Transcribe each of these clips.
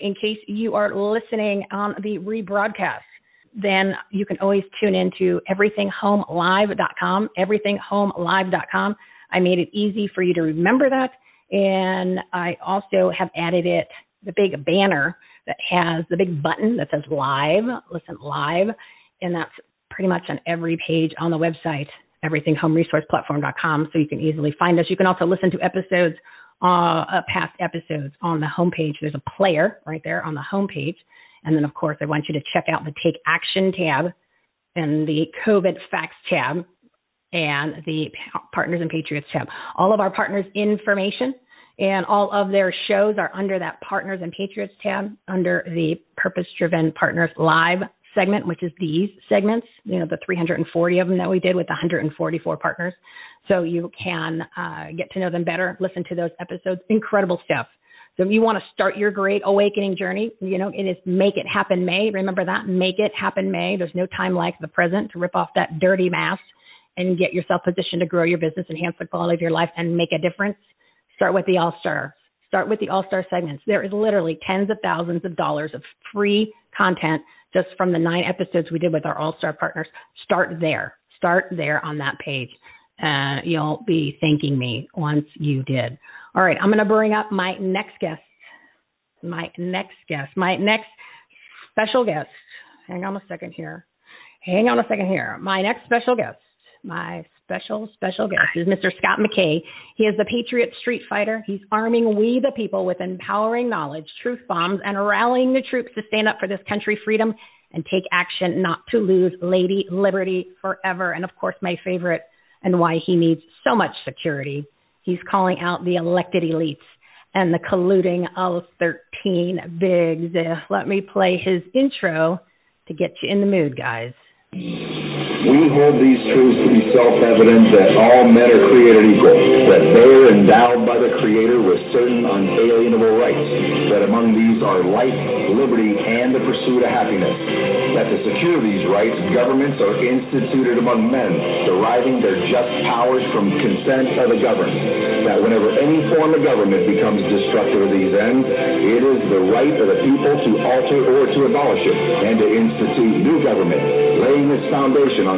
In case you are listening on the rebroadcast, then you can always tune into everythinghomelive.com, everythinghomelive.com. I made it easy for you to remember that. And I also have added it, the big banner that has the big button that says live, listen live. And that's pretty much on every page on the website, everythinghomeresourceplatform.com. So you can easily find us. You can also listen to episodes uh, uh, past episodes on the homepage. There's a player right there on the homepage. And then, of course, I want you to check out the Take Action tab and the COVID Facts tab and the Partners and Patriots tab. All of our partners' information and all of their shows are under that Partners and Patriots tab under the Purpose Driven Partners Live segment, which is these segments, you know, the 340 of them that we did with 144 partners. So you can uh, get to know them better, listen to those episodes. Incredible stuff. So if you want to start your great awakening journey, you know, it is Make It Happen May. Remember that? Make It Happen May. There's no time like the present to rip off that dirty mask and get yourself positioned to grow your business, enhance the quality of your life, and make a difference. Start with the All Star. Start with the All Star segments. There is literally tens of thousands of dollars of free content just from the nine episodes we did with our All Star partners. Start there. Start there on that page. Uh, you'll be thanking me once you did. All right, I'm going to bring up my next guest. My next guest. My next special guest. Hang on a second here. Hang on a second here. My next special guest. My special, special guest is Mr. Scott McKay. He is the Patriot Street Fighter. He's arming we the people with empowering knowledge, truth bombs, and rallying the troops to stand up for this country, freedom, and take action not to lose Lady Liberty forever. And of course, my favorite and why he needs so much security. He's calling out the elected elites and the colluding of 13 bigs. Let me play his intro to get you in the mood, guys. We hold these truths to be self-evident that all men are created equal, that they are endowed by the Creator with certain unalienable rights, that among these are life, liberty, and the pursuit of happiness, that to secure these rights, governments are instituted among men, deriving their just powers from consent of the governed, that whenever any form of government becomes destructive of these ends, it is the right of the people to alter or to abolish it, and to institute new government, laying its foundation on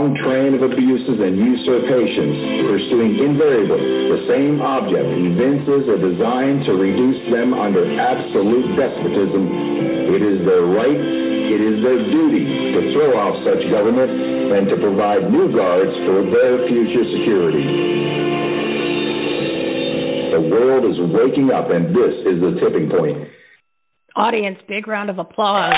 long train of abuses and usurpations, pursuing invariably the same object, evinces a design to reduce them under absolute despotism, it is their right, it is their duty to throw off such government and to provide new guards for their future security. The world is waking up, and this is the tipping point. Audience, big round of applause.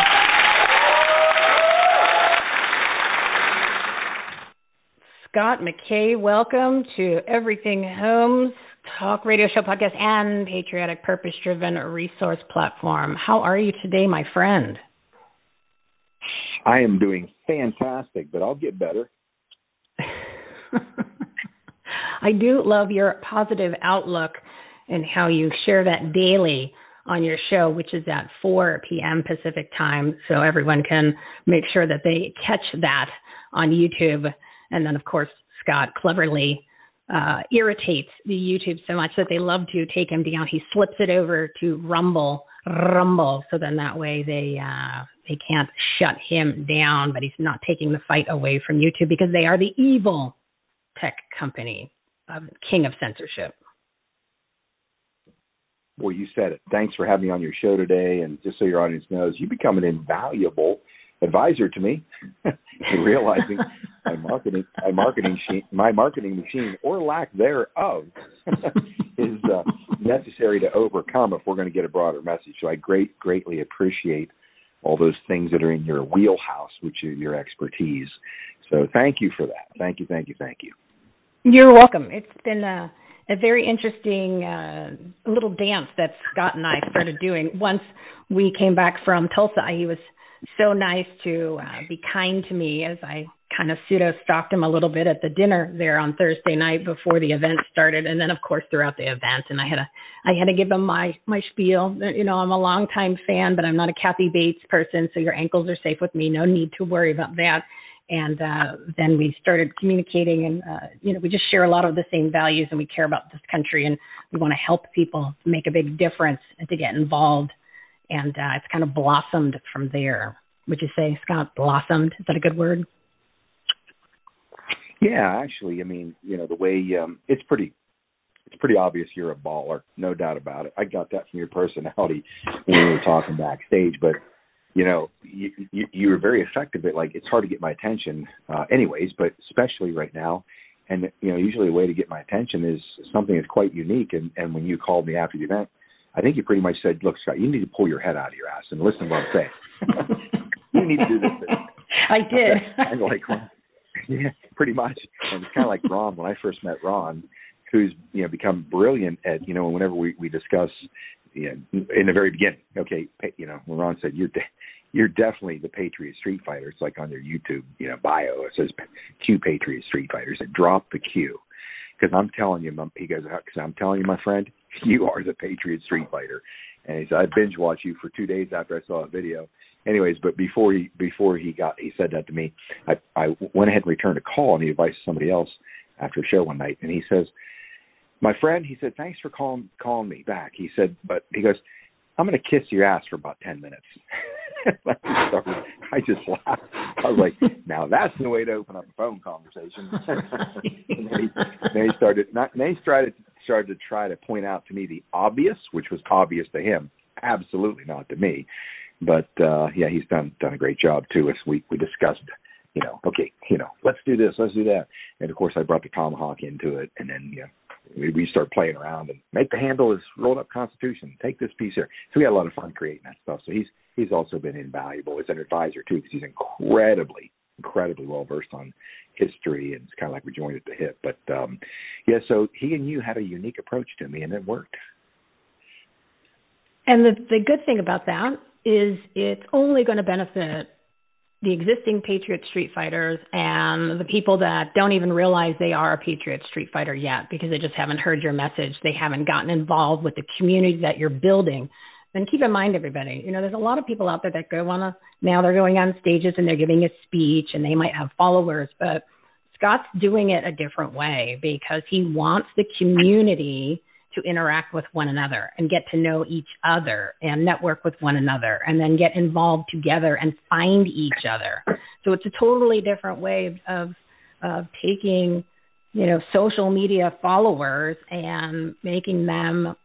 Scott McKay, welcome to Everything Homes Talk Radio Show Podcast and Patriotic Purpose Driven Resource Platform. How are you today, my friend? I am doing fantastic, but I'll get better. I do love your positive outlook and how you share that daily on your show, which is at 4 p.m. Pacific time, so everyone can make sure that they catch that on YouTube and then, of course, Scott cleverly uh, irritates the YouTube so much that they love to take him down. He slips it over to Rumble, Rumble, so then that way they uh, they can't shut him down. But he's not taking the fight away from YouTube because they are the evil tech company, um, king of censorship. Well, you said it. Thanks for having me on your show today. And just so your audience knows, you become an invaluable advisor to me realizing my marketing my marketing machine my marketing machine or lack thereof is uh, necessary to overcome if we're going to get a broader message. So I great greatly appreciate all those things that are in your wheelhouse, which are your expertise. So thank you for that. Thank you, thank you, thank you. You're welcome. It's been a, a very interesting uh, little dance that Scott and I started doing once we came back from Tulsa. He was so nice to uh, be kind to me as I kind of pseudo stalked him a little bit at the dinner there on Thursday night before the event started, and then of course throughout the event. And I had to I had to give him my my spiel. You know, I'm a longtime fan, but I'm not a Kathy Bates person, so your ankles are safe with me. No need to worry about that. And uh, then we started communicating, and uh, you know, we just share a lot of the same values, and we care about this country, and we want to help people make a big difference and to get involved and uh, it's kind of blossomed from there. Would you say, Scott, blossomed? Is that a good word? Yeah, actually, I mean, you know, the way um, it's pretty, it's pretty obvious you're a baller, no doubt about it. I got that from your personality when we were talking backstage, but you know, you, you you were very effective at like it's hard to get my attention, uh, anyways, but especially right now. And you know, usually a way to get my attention is something that's quite unique. And and when you called me after the event, I think you pretty much said, "Look, Scott, you need to pull your head out of your ass and listen to what I'm saying. you need to do this." I did. and like, well, yeah, pretty much. And it's kind of like Ron when I first met Ron, who's you know become brilliant at you know whenever we we discuss you know, in the very beginning. Okay, you know when Ron said you're de- you're definitely the Patriot Street Fighter. It's like on their YouTube you know bio it says Q Patriot Street Fighters. Drop the Q because I'm telling you, he goes, because I'm telling you, my friend, you are the Patriot Street Fighter. And he said, I binge watched you for two days after I saw a video. Anyways, but before he before he got he said that to me, I I went ahead and returned a call and he advised somebody else after a show one night, and he says, my friend, he said, thanks for calling calling me back. He said, but he goes, I'm going to kiss your ass for about ten minutes. I just laughed. I was like, now that's the way to open up a phone conversation. and then, he, then he started not then he started started to try to point out to me the obvious, which was obvious to him, absolutely not to me. But uh yeah, he's done done a great job too. As we we discussed, you know, okay, you know, let's do this, let's do that, and of course I brought the tomahawk into it, and then you know, we, start playing around and make the handle is rolled up Constitution. Take this piece here. So we had a lot of fun creating that stuff. So he's he's also been invaluable as an advisor too, because he's incredibly incredibly well versed on history and it's kind of like we joined at the hip. But um yeah, so he and you had a unique approach to me, and it worked. And the the good thing about that is it's only going to benefit the existing Patriot Street Fighters and the people that don't even realize they are a Patriot Street Fighter yet because they just haven't heard your message. They haven't gotten involved with the community that you're building. Then keep in mind, everybody, you know, there's a lot of people out there that go on a, now they're going on stages and they're giving a speech and they might have followers, but Scott's doing it a different way because he wants the community to interact with one another and get to know each other and network with one another and then get involved together and find each other. So it's a totally different way of of taking, you know, social media followers and making them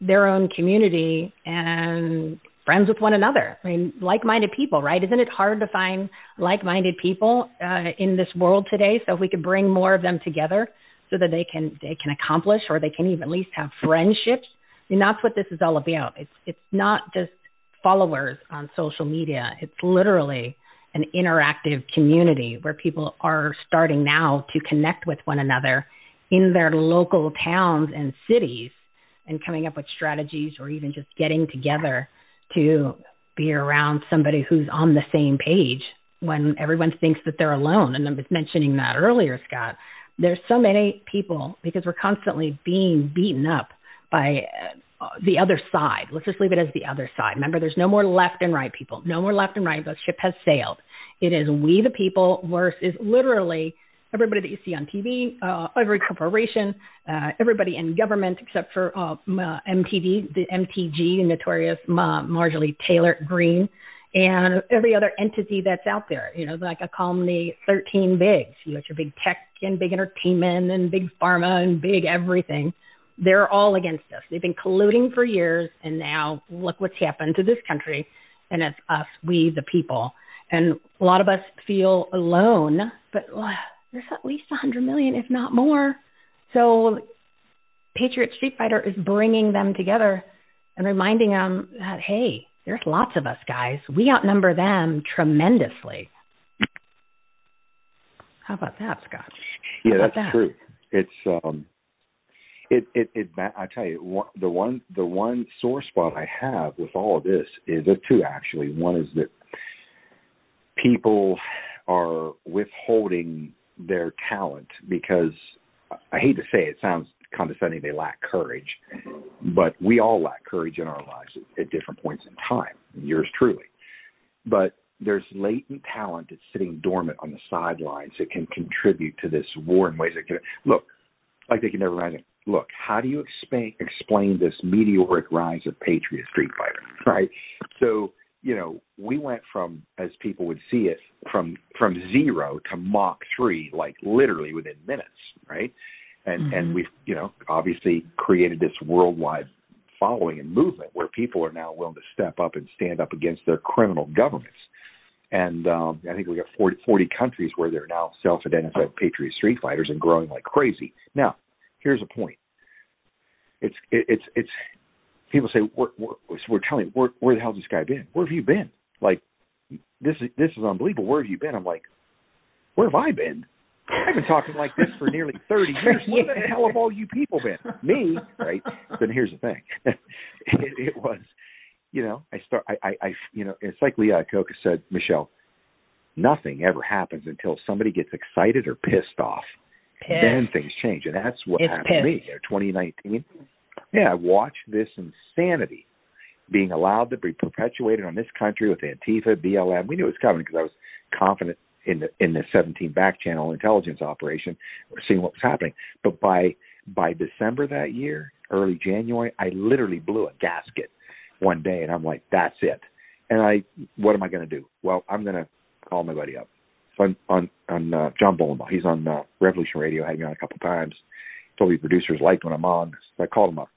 their own community and friends with one another. I mean, like-minded people, right? Isn't it hard to find like-minded people uh, in this world today? So if we could bring more of them together, so that they can they can accomplish or they can even at least have friendships. I mean, that's what this is all about. It's it's not just followers on social media. It's literally an interactive community where people are starting now to connect with one another in their local towns and cities and coming up with strategies or even just getting together to be around somebody who's on the same page when everyone thinks that they're alone. And I was mentioning that earlier, Scott there's so many people because we're constantly being beaten up by uh, the other side. Let's just leave it as the other side. Remember, there's no more left and right people. No more left and right. The ship has sailed. It is we the people versus literally everybody that you see on TV, uh, every corporation, uh, everybody in government except for uh, MTV, the MTG, notorious Marjorie Taylor Greene, and every other entity that's out there. You know, like I call them the 13 bigs. You got your big tech and big entertainment and big pharma and big everything. They're all against us. They've been colluding for years, and now look what's happened to this country. And it's us, we the people. And a lot of us feel alone, but there's at least 100 million, if not more. So Patriot Street Fighter is bringing them together and reminding them that, hey, there's lots of us guys. We outnumber them tremendously. How about that, Scott? How yeah, that's that? true. It's um, it it it. I tell you, one, the one the one sore spot I have with all of this is there two actually. One is that people are withholding their talent because I hate to say it, it sounds condescending they lack courage, but we all lack courage in our lives at, at different points in time. Yours truly, but there's latent talent that's sitting dormant on the sidelines that can contribute to this war in ways that can look like they can never imagine. Look, how do you explain explain this meteoric rise of Patriot Street Fighter? Right. So you know, we went from, as people would see it, from from zero to Mach three, like literally within minutes, right? And mm-hmm. and we've, you know, obviously created this worldwide following and movement where people are now willing to step up and stand up against their criminal governments. And um, I think we got 40, 40 countries where they're now self-identified patriot street fighters and growing like crazy. Now, here's a point. It's it, it's it's people say we're, we're, we're telling where, where the hell's this guy been? Where have you been? Like this is this is unbelievable. Where have you been? I'm like, where have I been? I've been talking like this for nearly 30 years. Where the hell have all you people been? Me, right? Then here's the thing. it, it was, you know, I start, I, I, I, you know, it's like Lee uh, Iacocca said, Michele, nothing ever happens until somebody gets excited or pissed off. Pissed. Then things change, and that's what it's happened pissed. to me. In 2019, yeah, watch this insanity being allowed to be perpetuated on this country with Antifa, BLM. We knew it was coming because I was confident in the in the 17 back channel intelligence operation, seeing what was happening. But by by December that year, early January, I literally blew a gasket one day, and I'm like, that's it. And I, what am I going to do? Well, I'm going to call my buddy up. So on on, on uh, John Bolenbaugh. He's on uh, Revolution Radio, had me on a couple times. Me producers liked when I'm on, so I called him up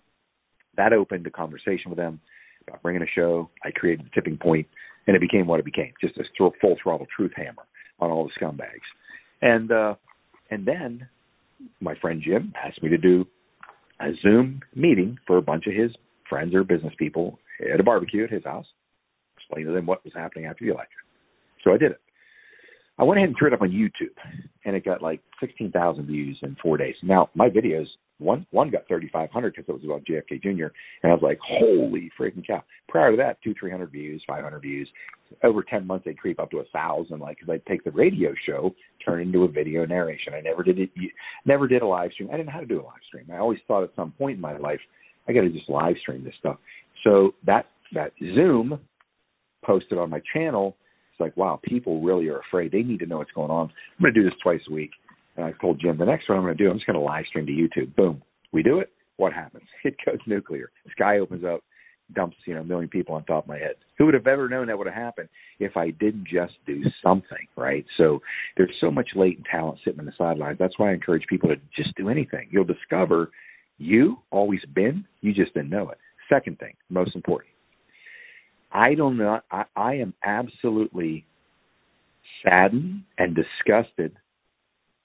that opened a conversation with them about bringing a show. I created the tipping point, and it became what it became, just a full throttle truth hammer on all the scumbags. And uh, and then my friend Jim asked me to do a Zoom meeting for a bunch of his friends or business people at a barbecue at his house, explain to them what was happening after the election. So I did it. I went ahead and threw it up on YouTube, and it got like 16,000 views in four days. Now, my videos one one got 3,500 because it was about JFK Jr. And I was like, holy freaking cow! Prior to that, two, three hundred views, 500 views. Over 10 months, they'd creep up to a thousand. Like, cause I'd take the radio show, turn into a video narration. I never did it. Never did a live stream. I didn't know how to do a live stream. I always thought at some point in my life, I got to just live stream this stuff. So that that Zoom posted on my channel. It's like, wow, people really are afraid. They need to know what's going on. I'm going to do this twice a week. And I told Jim, the next one I'm going to do, I'm just going to live stream to YouTube. Boom. We do it. What happens? It goes nuclear. Sky opens up, dumps, you know, a million people on top of my head. Who would have ever known that would have happened if I didn't just do something, right? So there's so much latent talent sitting on the sidelines. That's why I encourage people to just do anything. You'll discover you always been, you just didn't know it. Second thing, most important. I don't know I, I am absolutely saddened and disgusted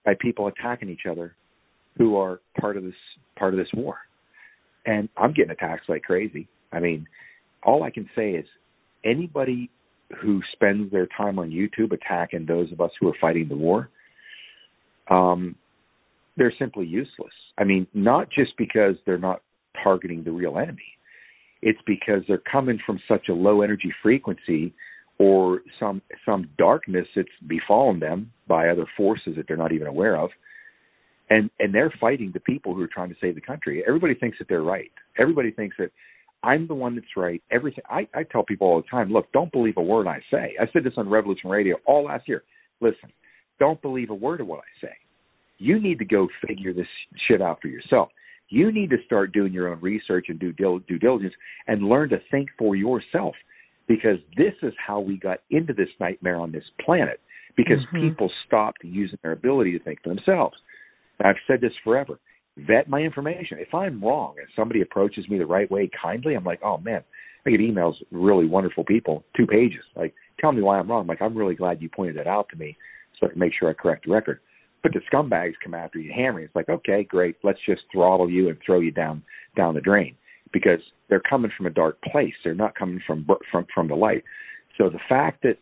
by people attacking each other who are part of this part of this war. And I'm getting attacked like crazy. I mean, all I can say is anybody who spends their time on YouTube attacking those of us who are fighting the war, um, they're simply useless. I mean, not just because they're not targeting the real enemy, it's because they're coming from such a low energy frequency or some some darkness that's befallen them by other forces that they're not even aware of. And and they're fighting the people who are trying to save the country. Everybody thinks that they're right. Everybody thinks that i'm the one that's right. Everything i i tell people all the time look don't believe a word i say. I said this on revolution radio all last year. Listen don't believe a word of what i say. You need to go figure this shit out for yourself. You need to start doing your own research and due, due diligence and learn to think for yourself because this is how we got into this nightmare on this planet because mm-hmm. people stopped using their ability to think for themselves. I've said this forever. Vet my information. If I'm wrong and somebody approaches me the right way kindly, I'm like, oh man, I get emails really wonderful people, two pages, like tell me why I'm wrong. I'm like, I'm really glad you pointed that out to me so I can make sure I correct the record. But the scumbags come after you hammering. It's like, okay, great, let's just throttle you and throw you down down the drain because they're coming from a dark place. They're not coming from from from the light. So the fact that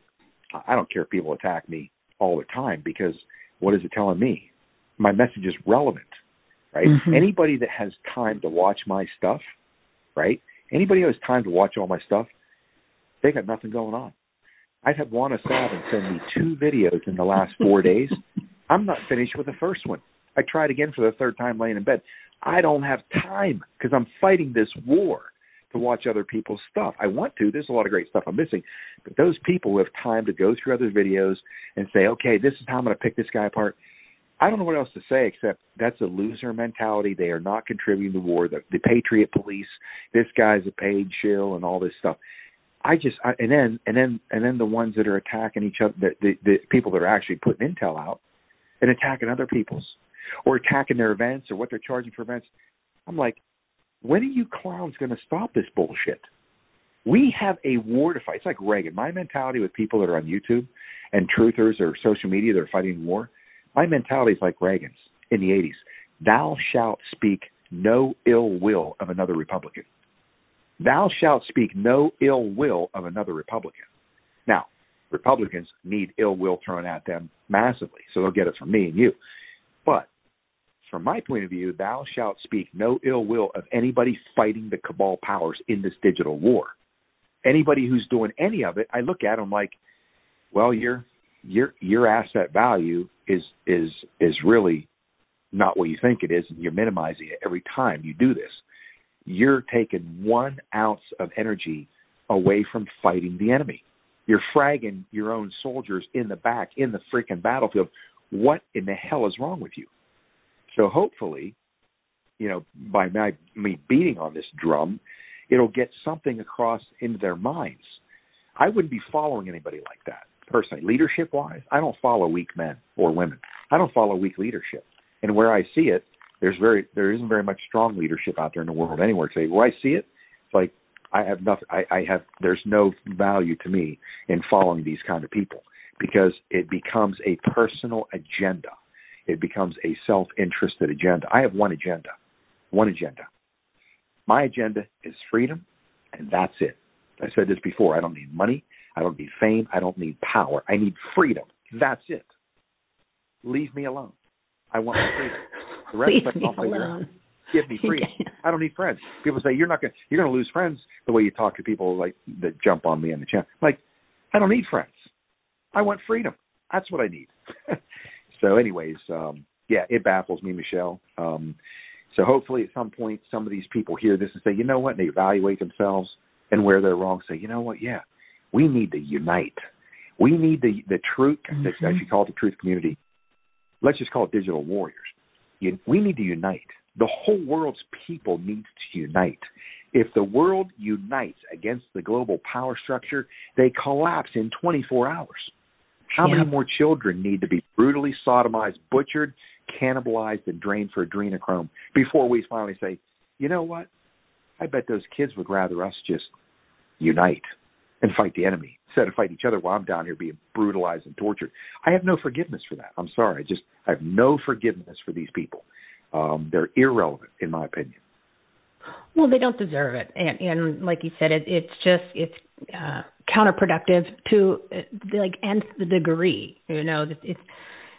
I don't care if people attack me all the time because what is it telling me? My message is relevant, right? Mm-hmm. Anybody that has time to watch my stuff, right? Anybody who has time to watch all my stuff, they got nothing going on. I've had Juan O Savin send me two videos in the last four days. I'm not finished with the first one. I tried again for the third time laying in bed. I don't have time because I'm fighting this war to watch other people's stuff. I want to. There's a lot of great stuff I'm missing. But those people who have time to go through other videos and say, okay, this is how I'm going to pick this guy apart. I don't know what else to say except that's a loser mentality. They are not contributing to war. The, the Patriot Police, this guy's a paid shill, and all this stuff. I just I, and then and then and then the ones that are attacking each other, the, the the people that are actually putting intel out and attacking other people's or attacking their events or what they're charging for events. I'm like, when are you clowns going to stop this bullshit? We have a war to fight. It's like Reagan. My mentality with people that are on YouTube and truthers or social media that are fighting war, my mentality is like Reagan's in the 80s. Thou shalt speak no ill will of another Republican. Thou shalt speak no ill will of another Republican. Now, Republicans need ill will thrown at them massively, so they'll get it from me and you. But from my point of view, thou shalt speak no ill will of anybody fighting the cabal powers in this digital war. Anybody who's doing any of it, I look at them like, well, your your your asset value is is is really not what you think it is, and you're minimizing it every time you do this. You're taking one ounce of energy away from fighting the enemy. You're fragging your own soldiers in the back in the freaking battlefield. What in the hell is wrong with you? So hopefully, you know, by my, me beating on this drum, it'll get something across into their minds. I wouldn't be following anybody like that personally. Leadership wise, I don't follow weak men or women. I don't follow weak leadership. And where I see it, there's very there isn't very much strong leadership out there in the world anywhere today. Where I see it, it's like I have nothing. I, I have there's no value to me in following these kind of people because it becomes a personal agenda it becomes a self interested agenda. I have one agenda, one agenda. My agenda is freedom, and that's it. I said this before I don't need money, I don't need fame, I don't need power. I need freedom. That's it. Leave me alone. I want freedom. The rest Leave of it, I'll figure out. Give me freedom. I don't need friends. People say you're not going. to you're going to lose friends the way you talk to people like that jump on me in the channel. Like I don't need friends. I want freedom. That's what I need. so, anyways, um, yeah, it baffles me, Michele. Um, so hopefully, at some point, some of these people hear this and say, you know what? And they evaluate themselves and where they're wrong. Say, you know what? Yeah, we need to unite. We need the the truth. Mm-hmm. That's actually called the truth community. Let's just call it digital warriors. You, we need to unite. The whole world's people need to unite. If the world unites against the global power structure, they collapse in 24 hours. How many more children need to be brutally sodomized, butchered, cannibalized, and drained for adrenochrome before we finally say, you know what? I bet those kids would rather us just unite and fight the enemy instead of fight each other while I'm down here being brutalized and tortured. I have no forgiveness for that. I'm sorry. I just I have no forgiveness for these people. Um, they're irrelevant, in my opinion. Well, they don't deserve it, and and like you said, it, it's just it's uh, counterproductive to uh, like nth the degree. You know, it's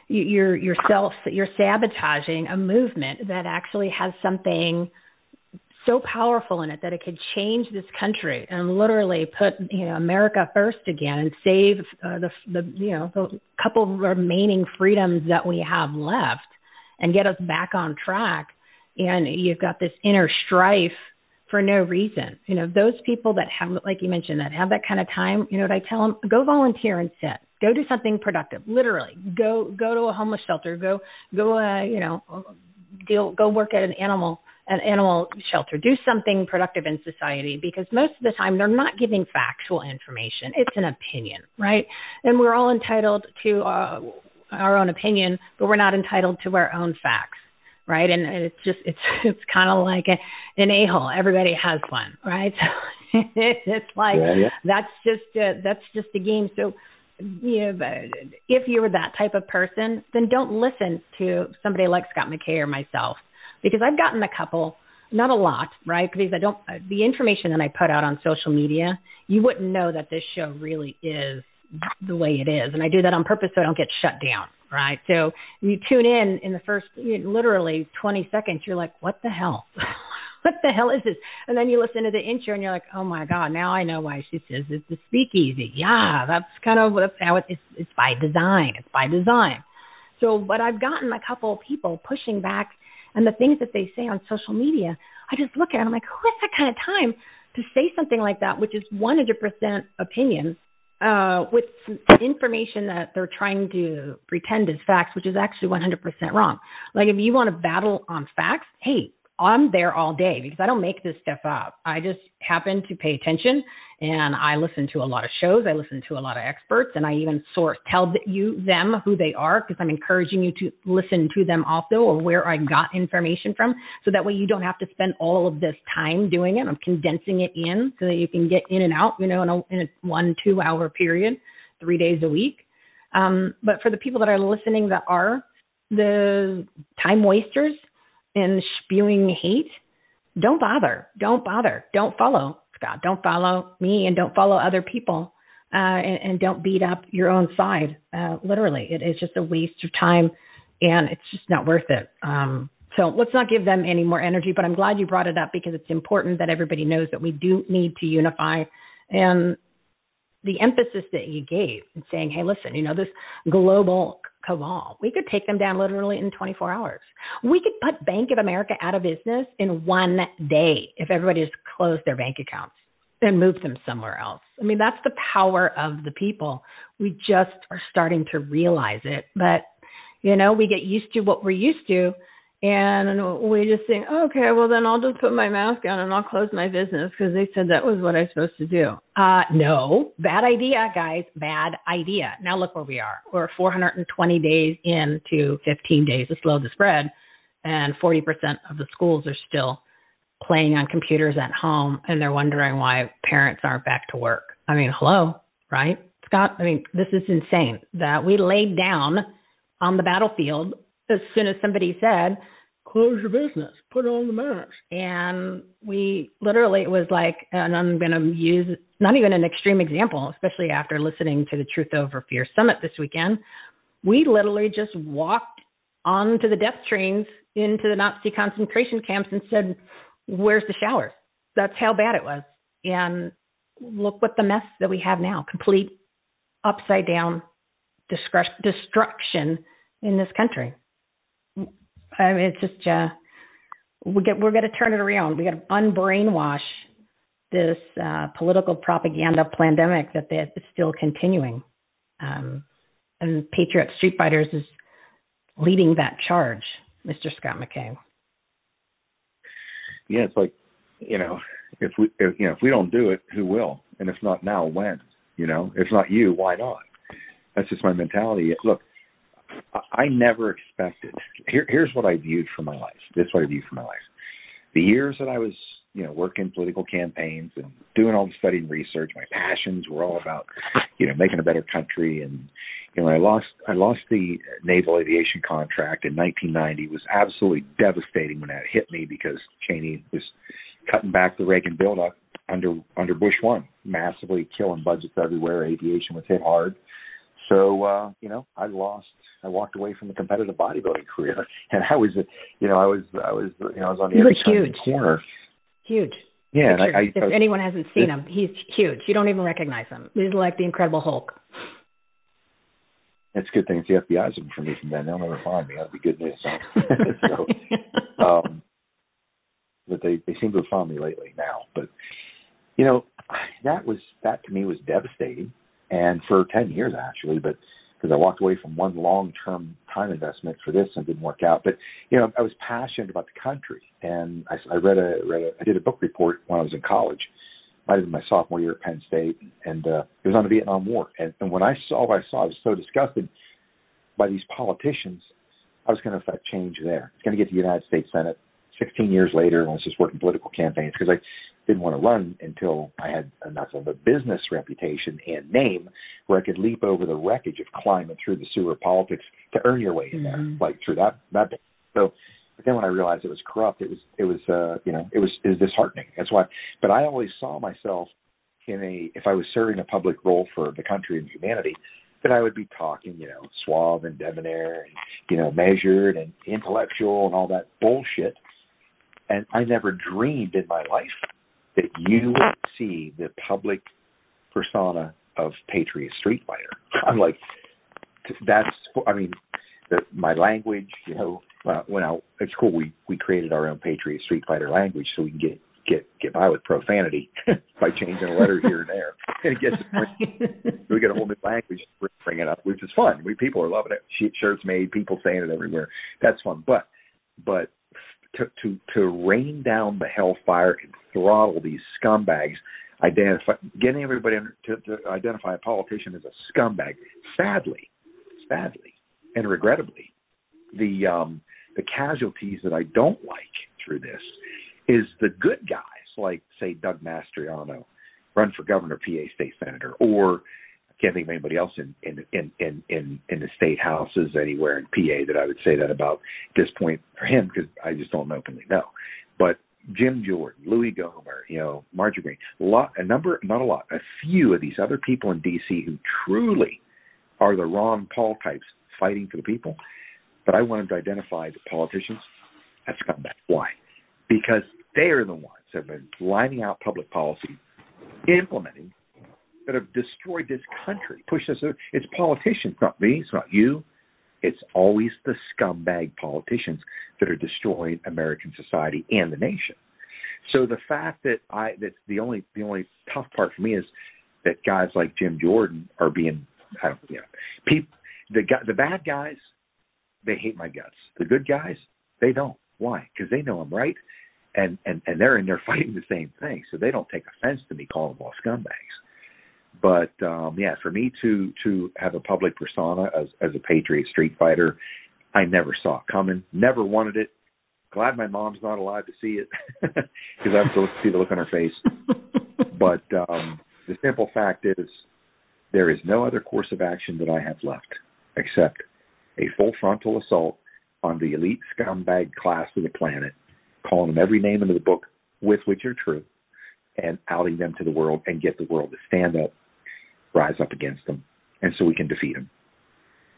you're yourself you're sabotaging a movement that actually has something so powerful in it that it could change this country and literally put you know America first again and save uh, the the you know the couple remaining freedoms that we have left and get us back on track and you've got this inner strife for no reason. You know, those people that have, like you mentioned, that have that kind of time, you know what I tell them? Go volunteer and sit Go do something productive. Literally, go go to a homeless shelter. Go go uh, you know deal go work at an animal an animal shelter. Do something productive in society because most of the time they're not giving factual information. It's an opinion, right? And we're all entitled to uh, our own opinion, but we're not entitled to our own facts right? And it's just it's it's kind of like a, an a hole. Everybody has one, right? So it's like yeah, yeah. that's just a, that's just a game. So you know, if you're that type of person, then don't listen to somebody like Scott McKay or myself, because I've gotten a couple, not a lot, right? Because I don't the information that I put out on social media, you wouldn't know that this show really is the way it is, and I do that on purpose so I don't get shut down, right? So you tune in in the first you know, literally 20 seconds, you're like, what the hell? what the hell is this? And then you listen to the intro and you're like, oh my god, now I know why she says it's the speakeasy. Yeah, that's kind of that's how it, it's it's by design. It's by design. So, but I've gotten a couple of people pushing back, and the things that they say on social media, I just look at it. I'm like, who has that kind of time to say something like that, which is 100% opinion uh, with information that they're trying to pretend is facts, which is actually 100% wrong. Like if you want to battle on facts, hey, I'm there all day because I don't make this stuff up. I just happen to pay attention and I listen to a lot of shows. I listen to a lot of experts and I even source, tell you them who they are because I'm encouraging you to listen to them also or where I got information from. So that way you don't have to spend all of this time doing it. I'm condensing it in so that you can get in and out, you know, in a, in a one, two hour period, three days a week. Um, but for the people that are listening that are the time wasters, and spewing hate, don't bother. Don't bother. Don't follow Scott. Don't follow me and don't follow other people. Uh, and, and don't beat up your own side. Uh, literally, it is just a waste of time, and it's just not worth it. Um, so let's not give them any more energy. But I'm glad you brought it up because it's important that everybody knows that we do need to unify. And the emphasis that you gave in saying, "Hey, listen, you know this global cabal. We could take them down literally in 24 hours. We could put Bank of America out of business in one day if everybody just closed their bank accounts and moved them somewhere else. I mean, that's the power of the people. We just are starting to realize it. But, you know, we get used to what we're used to and we just think, okay, well then I'll just put my mask on and I'll close my business because they said that was what I was supposed to do. Uh, no, bad idea, guys, bad idea. Now look where we are. We're 420 days into 15 days to slow the spread, and 40% of the schools are still playing on computers at home, and they're wondering why parents aren't back to work. I mean, hello, right, Scott? I mean, this is insane that we laid down on the battlefield as soon as somebody said, close your business, put on the mask. And we literally, it was like, and I'm going to use not even an extreme example, especially after listening to the Truth Over Fear Summit this weekend. We literally just walked onto the death trains into the Nazi concentration camps and said, Where's the showers? That's how bad it was. And look what the mess that we have now complete upside down destruction in this country. I mean, it's just uh, we get we're going to turn it around. We got to unbrainwash this uh, political propaganda pandemic that they, it's still continuing. Um, and Patriot Street Fighters is leading that charge, Mr. Scott McKay. Yeah, it's like you know, if we if, you know if we don't do it, who will? And if not now, when? You know, if not you, why not? That's just my mentality. Look, I never expected. Here, here's what I viewed for my life. This is what I viewed for my life. The years that I was, you know, working political campaigns and doing all the study and research, my passions were all about, you know, making a better country. And you know, I lost, I lost the naval aviation contract in 1990. It was absolutely devastating when that hit me because Cheney was cutting back the Reagan buildup under under Bush one, massively killing budgets everywhere. Aviation was hit hard. So uh, you know, I lost I walked away from the competitive bodybuilding career, and I was, you know, I was, I was, you know, I was on the he other side huge. of the corner. Huge. Yeah, and I, I, if I, anyone hasn't seen him, he's huge. You don't even recognize him. He's like the Incredible Hulk. It's a good thing the FBI's looking for me from then. They'll never find me. That'd be good news. so, um, but they they seem to have found me lately now. But you know, that was that to me was devastating and for ten years actually, but because I walked away from one long-term time investment for this and it didn't work out. But you know, I was passionate about the country, and I, I read a read a I did a book report when I was in college. Might have been my sophomore year at Penn State, and uh, it was on the Vietnam War. And, and when I saw what I saw, I was so disgusted by these politicians. I was going to affect change there. It's going to get to the United States Senate. 16 years later, when I was just working political campaigns, because I didn't want to run until I had enough of a business reputation and name where I could leap over the wreckage of climbing through the sewer politics to earn your way in mm-hmm. there, like through that that. So, but then when I realized it was corrupt, it was it was uh, you know it was it was disheartening. That's why. But I always saw myself in a if I was serving a public role for the country and humanity, that I would be talking, you know, suave and debonair and you know measured and intellectual and all that bullshit. And I never dreamed in my life that you would see the public persona of Patriot Street Fighter. I'm like, that's. I mean, the, my language. You know, uh, when I, it's cool. We we created our own Patriot Street Fighter language so we can get get get by with profanity by changing a letter here and there. And it gets we get a whole new language to bring it up, which is fun. We people are loving it. Shirts made, people saying it everywhere. That's fun. But but to to to rain down the hellfire and throttle these scumbags. Identify getting everybody to, to identify a politician as a scumbag. Sadly, sadly, and regrettably, the um, the casualties that I don't like through this is the good guys, like say Doug Mastriano, run for governor, PA state senator, or can't think of anybody else in in in in in, in the state houses anywhere in PA that I would say that about at this point for him because I just don't openly know. But Jim Jordan, Louie Gohmert, you know, Marjorie Greene, a lot, a number, not a lot, a few of these other people in D.C. who truly are the Ron Paul types fighting for the people. But I wanted to identify the politicians as scumbags. Why? Because they are the ones that have been lining out public policy, implementing, that have destroyed this country, pushed us. It's politicians, not me, it's not you, it's always the scumbag politicians that are destroying American society and the nation. So the fact that I that the only the only tough part for me is that guys like Jim Jordan are being I don't you know people the the bad guys they hate my guts. The good guys they don't. Why? Because they know I'm right, and and and they're in there fighting the same thing, so they don't take offense to me calling them all scumbags. But um, yeah, for me to to have a public persona as as a Patriot Street Fighter, I never saw it coming. Never wanted it. Glad my mom's not alive to see it because I have to see the look on her face. but um, the simple fact is, there is no other course of action that I have left except a full frontal assault on the elite scumbag class of the planet, calling them every name in the book with which are true, and outing them to the world and get the world to stand up rise up against them, and so we can defeat them.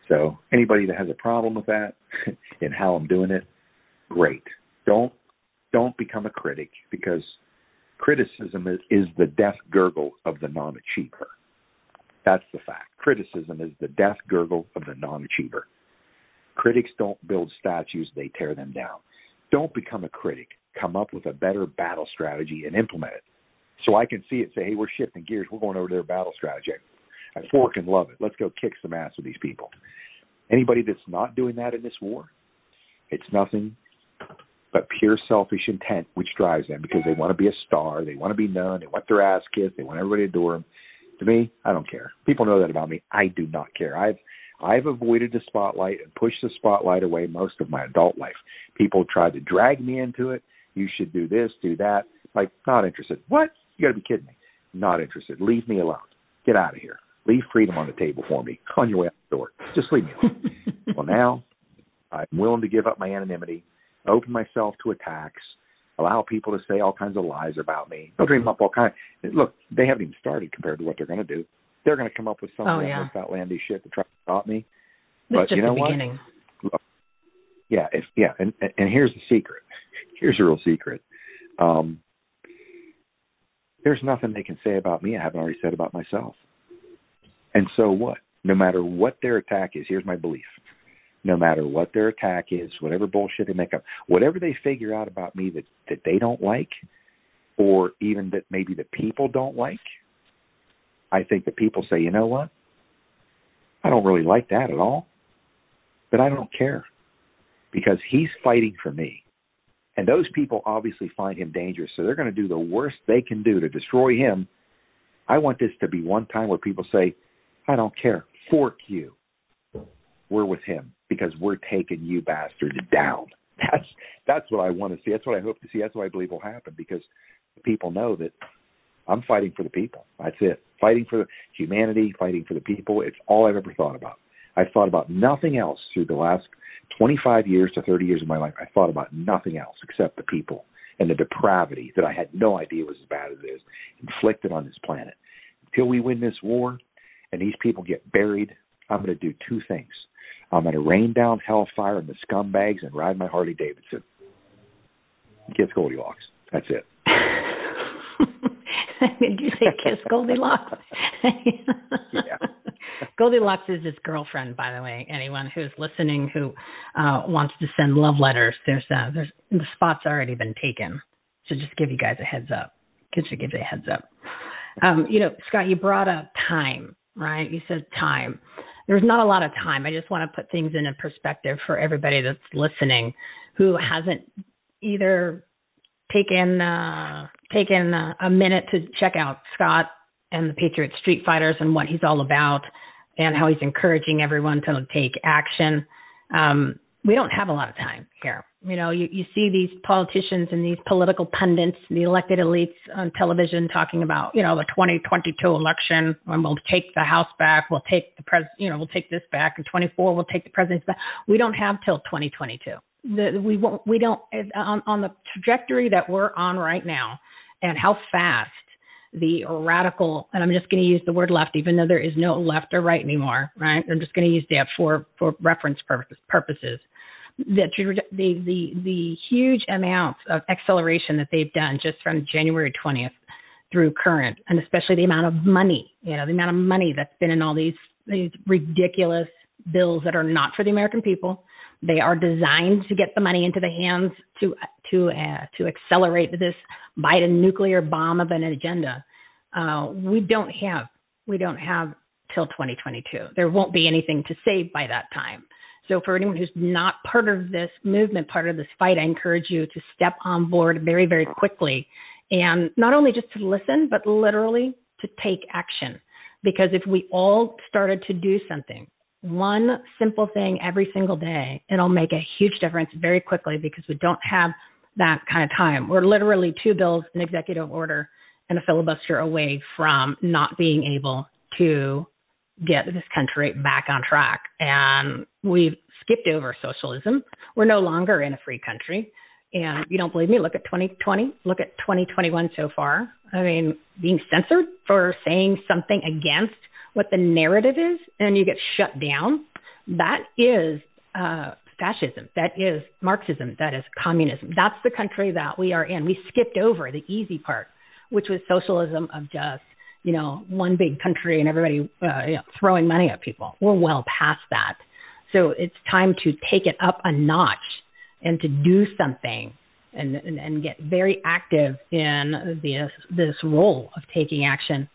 So anybody that has a problem with that and how I'm doing it, great. Don't don't become a critic because criticism is, is the death gurgle of the non-achiever. That's the fact. Criticism is the death gurgle of the non-achiever. Critics don't build statues, they tear them down. Don't become a critic. Come up with a better battle strategy and implement it. So I can see it say, hey, we're shifting gears. We're going over to their battle strategy. I fork and love it. Let's go kick some ass with these people. Anybody that's not doing that in this war, it's nothing but pure selfish intent which drives them because they want to be a star, they want to be known, they want their ass kissed, they want everybody to adore them. To me, I don't care. People know that about me. I do not care. I've I've avoided the spotlight and pushed the spotlight away most of my adult life. People tried to drag me into it. You should do this, do that. Like, not interested. What? You got to be kidding me. Not interested. Leave me alone. Get out of here. Leave freedom on the table for me on your way out the door. Just leave me alone. well, now I'm willing to give up my anonymity, open myself to attacks, allow people to say all kinds of lies about me. They'll dream up all kinds. Look, they haven't even started compared to what they're going to do. They're going to come up with some oh, yeah. outlandish shit to try to stop me. It's but just you know what? beginning. Look, yeah, if yeah, and and here's the secret. Here's the real secret. Um, there's nothing they can say about me I haven't already said about myself. And so what? No matter what their attack is, here's my belief. No matter what their attack is, whatever bullshit they make up, whatever they figure out about me that, that they don't like, or even that maybe the people don't like, I think that people say, you know what? I don't really like that at all, but I don't care because he's fighting for me. And those people obviously find him dangerous, so they're going to do the worst they can do to destroy him. I want this to be one time where people say, I don't care. Fork you. We're with him because we're taking you bastards down. That's that's what I want to see. That's what I hope to see. That's what I believe will happen because people know that I'm fighting for the people. That's it. Fighting for humanity, fighting for the people. It's all I've ever thought about. I've thought about nothing else through the last 25 years to 30 years of my life. I thought about nothing else except the people and the depravity that I had no idea was as bad as it is inflicted on this planet. Until we win this war and these people get buried, I'm going to do two things. I'm going to rain down hellfire on the scumbags and ride my Harley Davidson. Kiss Goldilocks. That's it. Did you say kiss Goldilocks? yeah. Goldilocks is his girlfriend, by the way. Anyone who's listening who uh, wants to send love letters, there's uh, there's the spot's already been taken. So just give you guys a heads up. Just to give you a heads up. Um, you know, Scott, you brought up time, right? You said time. There's not a lot of time. I just want to put things in a perspective for everybody that's listening who hasn't either taken uh, taken uh, a minute to check out Scott and the Patriot Street Fighters and what he's all about and how he's encouraging everyone to take action. Um, we don't have a lot of time here. You know, you, you see these politicians and these political pundits, the elected elites on television talking about, you know, the 2022 election and we'll take the House back, we'll take the pres, you know, we'll take this back, and 24 we'll take the presidency back. We don't have till 2022. The, we won't, we don't on, on the trajectory that we're on right now, and how fast the radical, and I'm just going to use the word left, even though there is no left or right anymore, right? I'm just going to use that for for reference purpose, purposes. The, the the the huge amounts of acceleration that they've done just from January 20th through current, and especially the amount of money, you know, the amount of money that's been in all these these ridiculous bills that are not for the American people. They are designed to get the money into the hands to to uh, to accelerate this Biden nuclear bomb of an agenda. Uh, we don't have we don't have till 2022. There won't be anything to say by that time. So for anyone who's not part of this movement, part of this fight, I encourage you to step on board very very quickly, and not only just to listen, but literally to take action. Because if we all started to do something, one simple thing every single day, it'll make a huge difference very quickly because we don't have that kind of time. We're literally two bills, an executive order, and a filibuster away from not being able to get this country back on track. And we've skipped over socialism. We're no longer in a free country. And you don't believe me, look at 2020, look at 2021 so far. I mean, being censored for saying something against what the narrative is and you get shut down, that is uh, fascism. That is Marxism. That is communism. That's the country that we are in. We skipped over the easy part, which was socialism of just you know one big country and everybody uh, you know, throwing money at people. We're well past that. So it's time to take it up a notch and to do something and, and, and get very active in this this role of taking action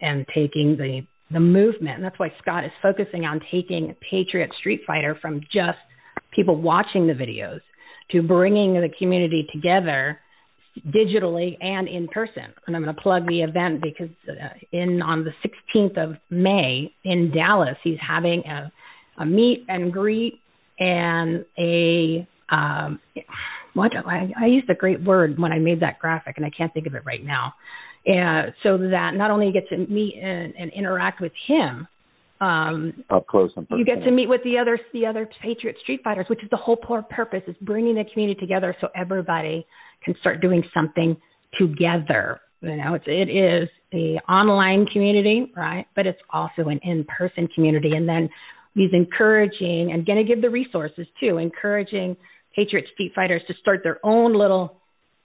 and taking the the movement. And that's why Scott is focusing on taking Patriot Street Fighter from just people watching the videos to bringing the community together digitally and in person. And I'm going to plug the event because uh, in on the 16th of May in Dallas, he's having a, a meet and greet and a um, what I, I used a great word when I made that graphic, and I can't think of it right now. Uh, so that not only you get to meet and, and interact with him, um, up close and personal. You get to meet with the other the other Patriot Street Fighters, which is the whole purpose is bringing the community together so everybody can start doing something together. You know, it's it is a online community, right? But it's also an in person community, and then he's encouraging and going to give the resources too, encouraging Patriot Street Fighters to start their own little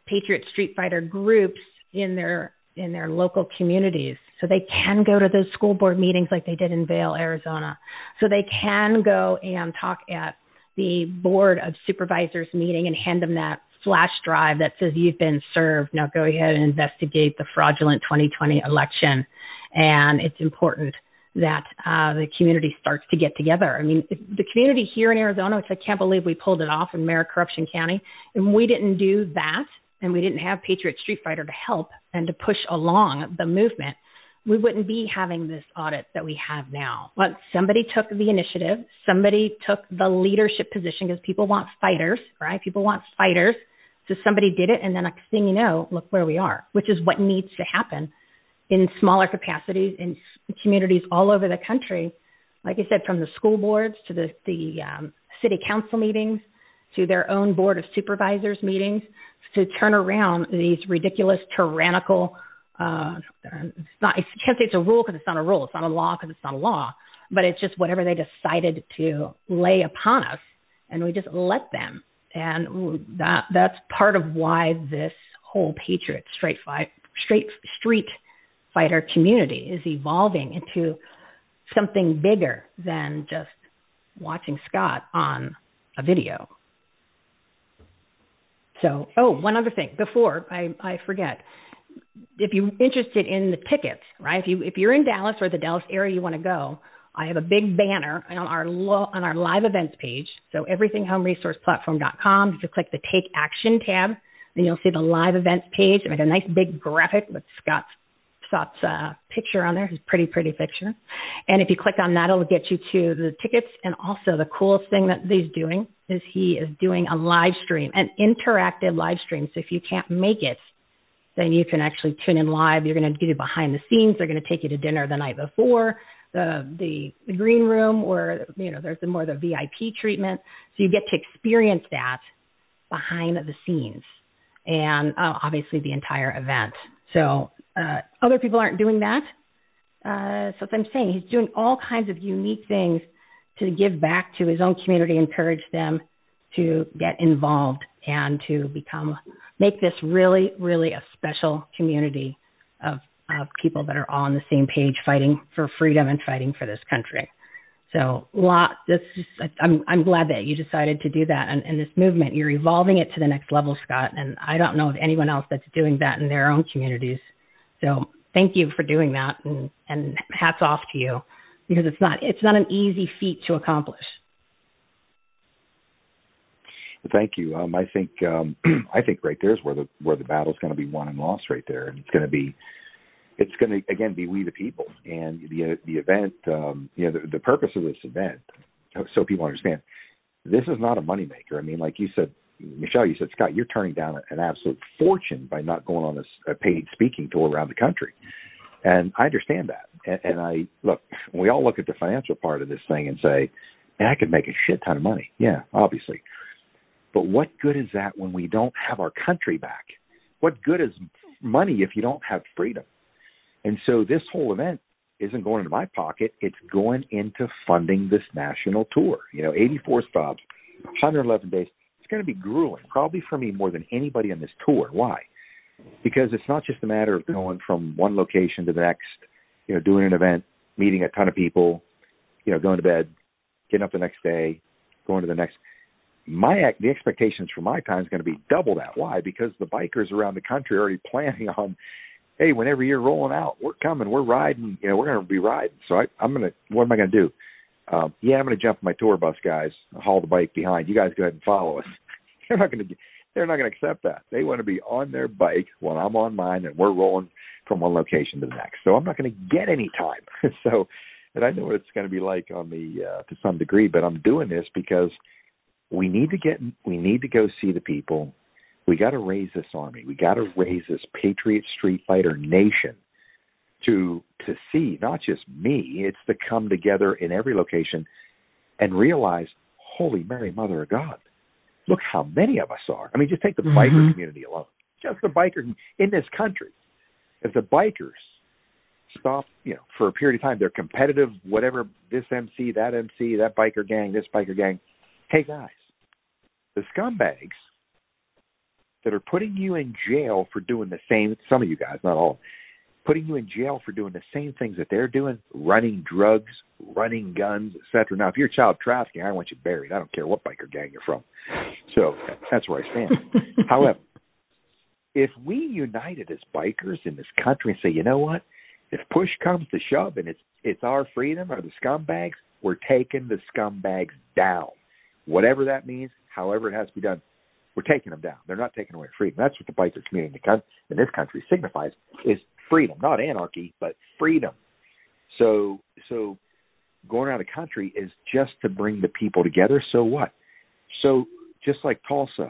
Patriot Street Fighter groups in their in their local communities so they can go to those school board meetings like they did in Vail, Arizona. So they can go and talk at the board of supervisors meeting and hand them that flash drive that says you've been served. Now go ahead and investigate the fraudulent 2020 election and it's important that uh, the community starts to get together. I mean, the community here in Arizona, which I can't believe we pulled it off in Maricopa Corruption County, and we didn't do that, and we didn't have Patriot Street Fighter to help and to push along the movement, we wouldn't be having this audit that we have now. But somebody took the initiative, somebody took the leadership position because people want fighters, right? People want fighters. So somebody did it, and then next thing you know, look where we are, which is what needs to happen in smaller capacities in communities all over the country. Like I said, from the school boards to the the um, city council meetings to their own board of supervisors meetings to turn around these ridiculous tyrannical. Uh, it's not. I can't say it's a rule because it's not a rule. It's not a law because it's not a law. But it's just whatever they decided to lay upon us, and we just let them. And that that's part of why this whole Patriot straight fight, straight street fighter community is evolving into something bigger than just watching Scott on a video. So, oh, one other thing before I, I forget. If you're interested in the tickets, right? If you if you're in Dallas or the Dallas area you want to go, I have a big banner on our lo- on our live events page. So everythinghomeresourceplatform.com. If you click the Take Action tab, then you'll see the live events page. I made a nice big graphic with Scott's Scott's uh, picture on there. His pretty, pretty picture. And if you click on that, it'll get you to the tickets. And also, the coolest thing that he's doing is he is doing a live stream, an interactive live stream. So if you can't make it, then you can actually tune in live. You're going to get you behind the scenes. They're going to take you to dinner the night before. The, the the green room where you know there's the more the VIP treatment, so you get to experience that behind the scenes, and uh, obviously the entire event. So uh, other people aren't doing that. Uh, so I'm saying he's doing all kinds of unique things to give back to his own community, encourage them to get involved and to become make this really, really a special community of of people that are all on the same page, fighting for freedom and fighting for this country. So, lot. This I'm I'm glad that you decided to do that, and, and this movement, you're evolving it to the next level, Scott. And I don't know of anyone else that's doing that in their own communities. So thank you for doing that, and, and hats off to you because it's not it's not an easy feat to accomplish. Thank you. Um, I think um, I think right there is where the where the battle's going to be won and lost right there, and it's going to be it's going to again be we the people and the the event. Um, you know, the, the purpose of this event, so people understand, this is not a moneymaker. I mean, like you said, Michele, you said, Scott, you're turning down an absolute fortune by not going on a, a paid speaking tour around the country. And I understand that. And, and I look, we all look at the financial part of this thing and say, I could make a shit ton of money. Yeah, obviously. But what good is that when we don't have our country back? What good is money if you don't have freedom? And so this whole event isn't going into my pocket. It's going into funding this national tour. You know, 84 stops, 111 days it's going to be grueling, probably for me more than anybody on this tour. Why? Because it's not just a matter of going from one location to the next, you know, doing an event, meeting a ton of people, you know, going to bed, getting up the next day, going to the next. My the expectations for my time is going to be double that. Why? Because the bikers around the country are already planning on, hey, whenever you're rolling out, we're coming, we're riding, you know, we're going to be riding. So I, I'm going to, what am I going to do? Um, yeah, I'm going to jump my tour bus, guys. Haul the bike behind. You guys go ahead and follow us. They're not going to. They're not going to accept that. They want to be on their bike while I'm on mine, and we're rolling from one location to the next. So I'm not going to get any time. so, and I know what it's going to be like on the uh, to some degree, but I'm doing this because we need to get. We need to go see the people. We got to raise this army. We got to raise this Patriot Street Fighter nation to to see not just me it's to come together in every location and realize holy mary mother of god look how many of us are i mean just take the mm-hmm. biker community alone just the biker in this country if the bikers stop you know for a period of time they're competitive whatever this mc that mc that biker gang this biker gang hey guys the scumbags that are putting you in jail for doing the same some of you guys not all putting you in jail for doing the same things that they're doing, running drugs, running guns, etc. Now, if you're child trafficking, I want you buried. I don't care what biker gang you're from. So that's where I stand. However, if we united as bikers in this country and say, you know what, if push comes to shove and it's it's our freedom or the scumbags, we're taking the scumbags down. Whatever that means, however it has to be done, we're taking them down. They're not taking away freedom. That's what the biker community in this country signifies is freedom, not anarchy, but freedom. So so going around the country is just to bring the people together. So what? So just like Tulsa,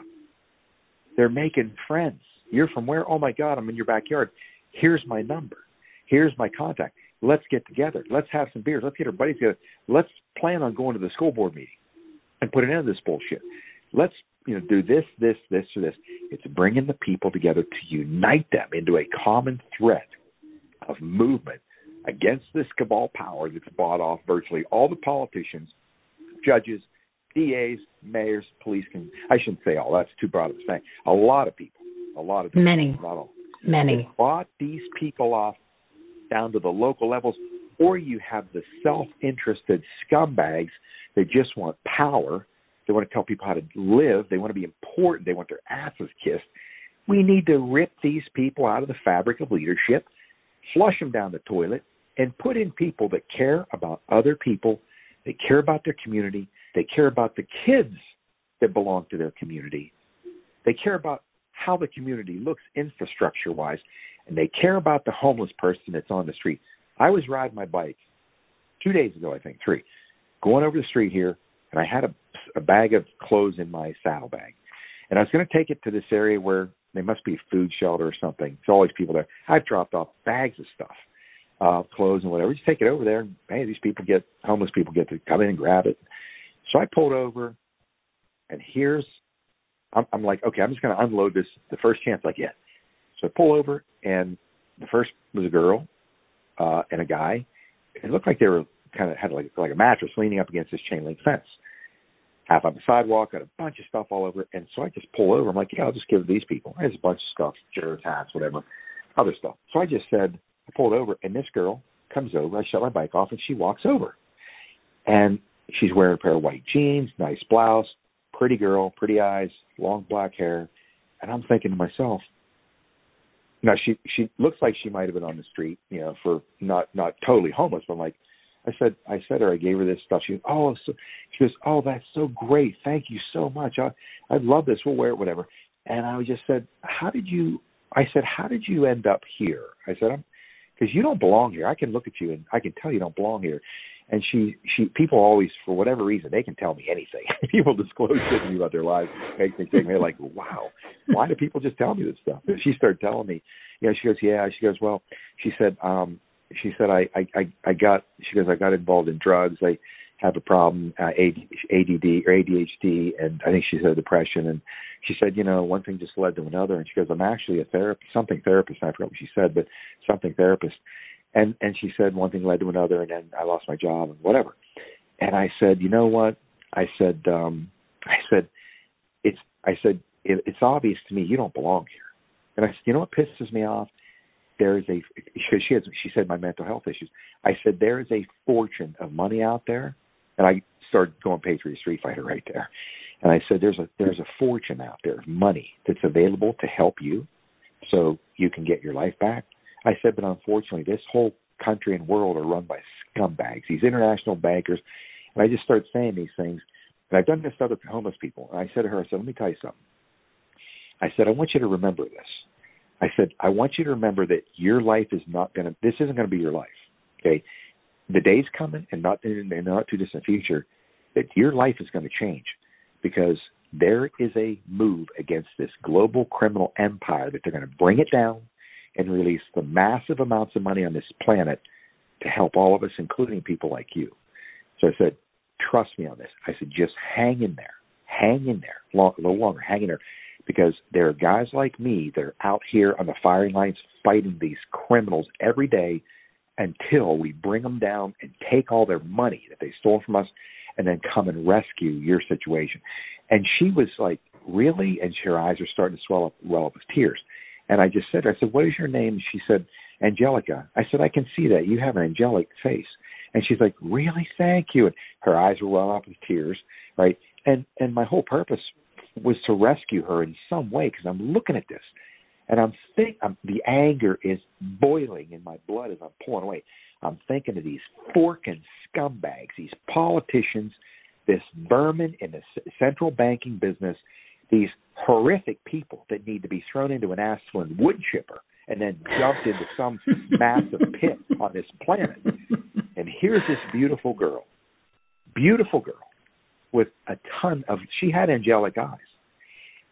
they're making friends. You're from where? Oh my God, I'm in your backyard. Here's my number. Here's my contact. Let's get together. Let's have some beers. Let's get our buddies together. Let's plan on going to the school board meeting and put an end to this bullshit. Let's you know do this, this, this, or this. It's bringing the people together to unite them into a common threat of movement against this cabal power that's bought off virtually all the politicians, judges, DAs, mayors, police can I shouldn't say all that's too broad of a saying. A lot of people. A lot of people, many. Not all. Many. Bought these people off down to the local levels, or you have the self interested scumbags that just want power. They want to tell people how to live. They want to be important. They want their asses kissed. We need to rip these people out of the fabric of leadership, flush them down the toilet, and put in people that care about other people, they care about their community, they care about the kids that belong to their community, they care about how the community looks infrastructure wise, and they care about the homeless person that's on the street. I was riding my bike two days ago, I think, three, going over the street here, and I had a, a bag of clothes in my saddlebag. And I was going to take it to this area where there must be a food shelter or something. There's always people there. I've dropped off bags of stuff, uh, clothes and whatever. Just take it over there, hey, these people get homeless people get to come in and grab it. So I pulled over, and here's I'm, I'm like, okay, I'm just going to unload this the first chance I get. So I pull over, and the first was a girl uh, and a guy. It looked like they were kind of had like like a mattress leaning up against this chain link fence. Half on the sidewalk, got a bunch of stuff all over and so I just pull over. I'm like, yeah, I'll just give these people. There's a bunch of stuff, chairs, hats, whatever, other stuff. So I just said, I pulled over, and this girl comes over. I shut my bike off, and she walks over, and she's wearing a pair of white jeans, nice blouse, pretty girl, pretty eyes, long black hair, and I'm thinking to myself, now she she looks like she might have been on the street, you know, for not not totally homeless, but I'm like I said I said her I gave her this stuff. She oh, so, she goes, oh, that's so great, thank you so much. I I love this. We'll wear it, whatever. And I just said, how did you? I said, how did you end up here? I said, because you don't belong here. I can look at you and I can tell you don't belong here and she she people always for whatever reason they can tell me anything people disclose to me about their lives make think they're like wow why do people just tell me this stuff and she started telling me you know she goes yeah she goes well she said um she said i i i, got she goes i got involved in drugs i have a problem uh, ADD or ADHD and I think she said depression and she said you know one thing just led to another and she goes I'm actually a therapist something therapist I forgot what she said but something therapist and and she said one thing led to another and then I lost my job and whatever. And I said, you know what? I said, um I said, it's I said it, it's obvious to me you don't belong here. And I said, you know what pisses me off? There is a because she has she said my mental health issues. I said there is a fortune of money out there, and I started going Patriot Street Fighter right there. And I said there's a there's a fortune out there money that's available to help you, so you can get your life back I said, but unfortunately, this whole country and world are run by scumbags, these international bankers. And I just started saying these things. And I've done this to other homeless people. And I said to her, I said, let me tell you something. I said, I want you to remember this. I said, I want you to remember that your life is not going to, this isn't going to be your life. Okay. The day's coming and not in the not too distant future that your life is going to change because there is a move against this global criminal empire that they're going to bring it down and release the massive amounts of money on this planet to help all of us, including people like you. So I said, trust me on this. I said, just hang in there. Hang in there. Long, a little longer. Hang in there. Because there are guys like me that are out here on the firing lines fighting these criminals every day until we bring them down and take all their money that they stole from us and then come and rescue your situation. And she was like, really? And her eyes are starting to swell up, well up with tears. And I just said, I said, what is your name? She said, Angelica. I said, I can see that. You have an angelic face. And she's like, really? Thank you. And her eyes were well up with tears, right? And and my whole purpose was to rescue her in some way because I'm looking at this. And I'm think I'm, the anger is boiling in my blood as I'm pulling away. I'm thinking of these forking scumbags, these politicians, this vermin in the central banking business, these horrific people that need to be thrown into an Asplundh wood chipper and then dumped into some massive pit on this planet. And here's this beautiful girl, beautiful girl, with a ton of. She had angelic eyes,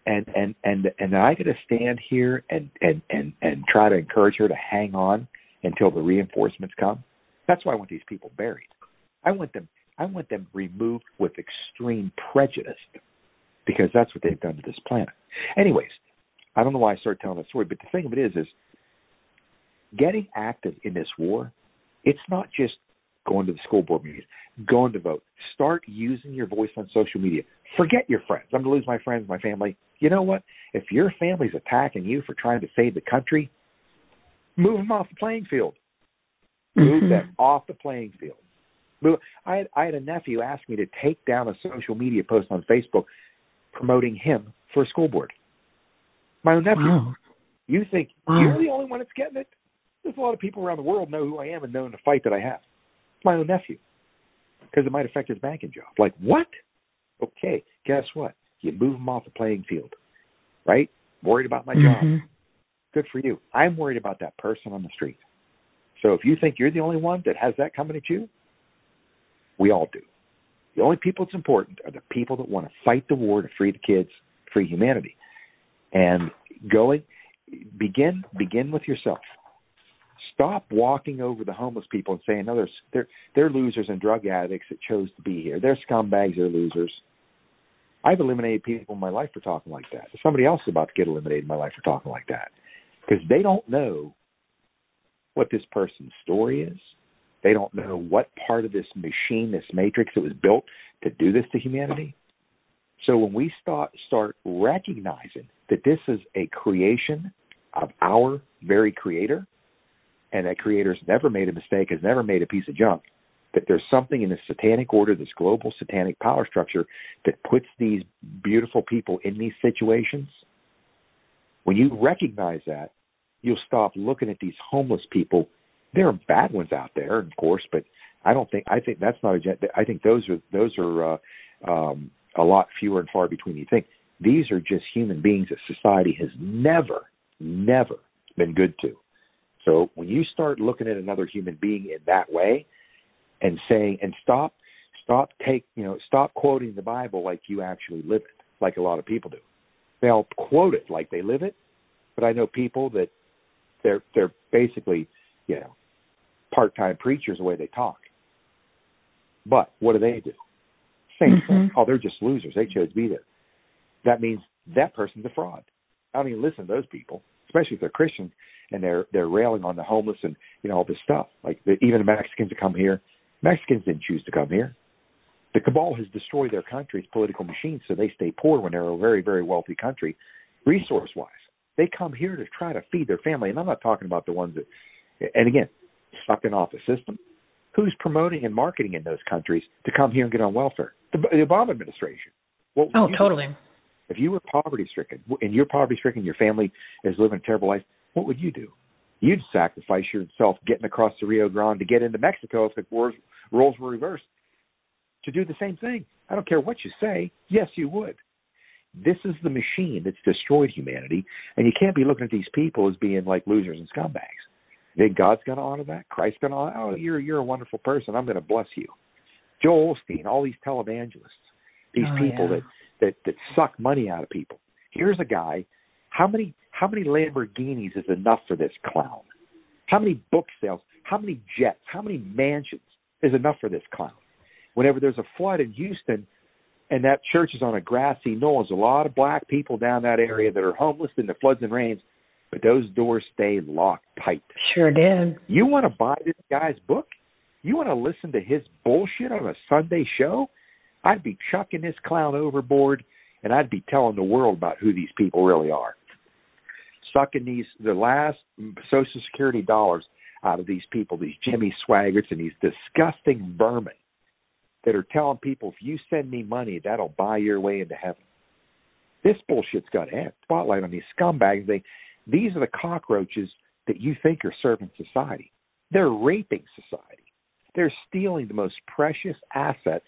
and and and and I got to stand here and and and and try to encourage her to hang on until the reinforcements come. That's why I want these people buried. I want them. I want them removed with extreme prejudice because that's what they've done to this planet. Anyways, I don't know why I started telling that story, but the thing of it is, is getting active in this war, it's not just going to the school board meetings, going to vote. Start using your voice on social media. Forget your friends. I'm going to lose my friends, my family. You know what? If your family's attacking you for trying to save the country, move them off the playing field. Move mm-hmm. them off the playing field. Move. I had, I had a nephew ask me to take down a social media post on Facebook promoting him for a school board. My own nephew. Wow. You think wow. you're the only one that's getting it? There's a lot of people around the world know who I am and know the fight that I have. My own nephew because it might affect his banking job. Like what? Okay, guess what? You move him off the playing field, right? Worried about my mm-hmm. job. Good for you. I'm worried about that person on the street. So if you think you're the only one that has that coming at you, we all do. The only people that's important are the people that want to fight the war to free the kids, free humanity. And going begin begin with yourself stop walking over the homeless people and saying, "No, they're they're they're losers and drug addicts that chose to be here. They're scumbags. They're losers." I've eliminated people in my life for talking like that. Somebody else is about to get eliminated in my life for talking like that because they don't know what this person's story is. They don't know what part of this machine, this matrix that was built to do this to humanity. So when we start start recognizing that this is a creation of our very creator, and that creator's never made a mistake, has never made a piece of junk, that there's something in this satanic order, this global satanic power structure that puts these beautiful people in these situations, when you recognize that, you'll stop looking at these homeless people. There are bad ones out there, of course, but I don't think I think that's not a. I think those are those are uh, um, a lot fewer and far between. You think these are just human beings that society has never, never been good to. So when you start looking at another human being in that way and saying and stop stop take you know stop quoting the Bible like you actually live it, like a lot of people do. They'll quote it like they live it, but I know people that they're they're basically, you know, part time preachers the way they talk. But what do they do? Same mm-hmm. thing. Oh, they're just losers. They chose to be there. That means that person's a fraud. I don't even listen to those people, especially if they're Christians and they're they're railing on the homeless and you know all this stuff. Like the, even the Mexicans that come here, Mexicans didn't choose to come here. The cabal has destroyed their country's political machine, so they stay poor when they're a very very wealthy country, resource wise. They come here to try to feed their family, and I'm not talking about the ones that, and again, sucking off the system. Who's promoting and marketing in those countries to come here and get on welfare? The, the Obama administration. What oh, totally. If you were poverty stricken and you're poverty stricken, your family is living a terrible life, what would you do? You'd sacrifice yourself getting across the Rio Grande to get into Mexico if the wars, roles were reversed to do the same thing. I don't care what you say. Yes, you would. This is the machine that's destroyed humanity, and you can't be looking at these people as being like losers and scumbags. Then God's going to honor that. Christ's going to honor. Oh, you're you're a wonderful person. I'm going to bless you. Joel Osteen, all these televangelists, these oh, people yeah. that that that suck money out of people. Here's a guy. How many how many Lamborghinis is enough for this clown? How many book sales? How many jets? How many mansions is enough for this clown? Whenever there's a flood in Houston and that church is on a grassy knoll, there's a lot of black people down that area that are homeless in the floods and rains, but those doors stay locked tight. Sure did. You want to buy this guy's book? You want to listen to his bullshit on a Sunday show? I'd be chucking this clown overboard and I'd be telling the world about who these people really are sucking these the last Social Security dollars out of these people, these Jimmy Swaggarts and these disgusting vermin that are telling people if you send me money, that'll buy your way into heaven. This bullshit's got to end. Spotlight on these scumbags. They These are the cockroaches that you think are serving society. They're raping society. They're stealing the most precious asset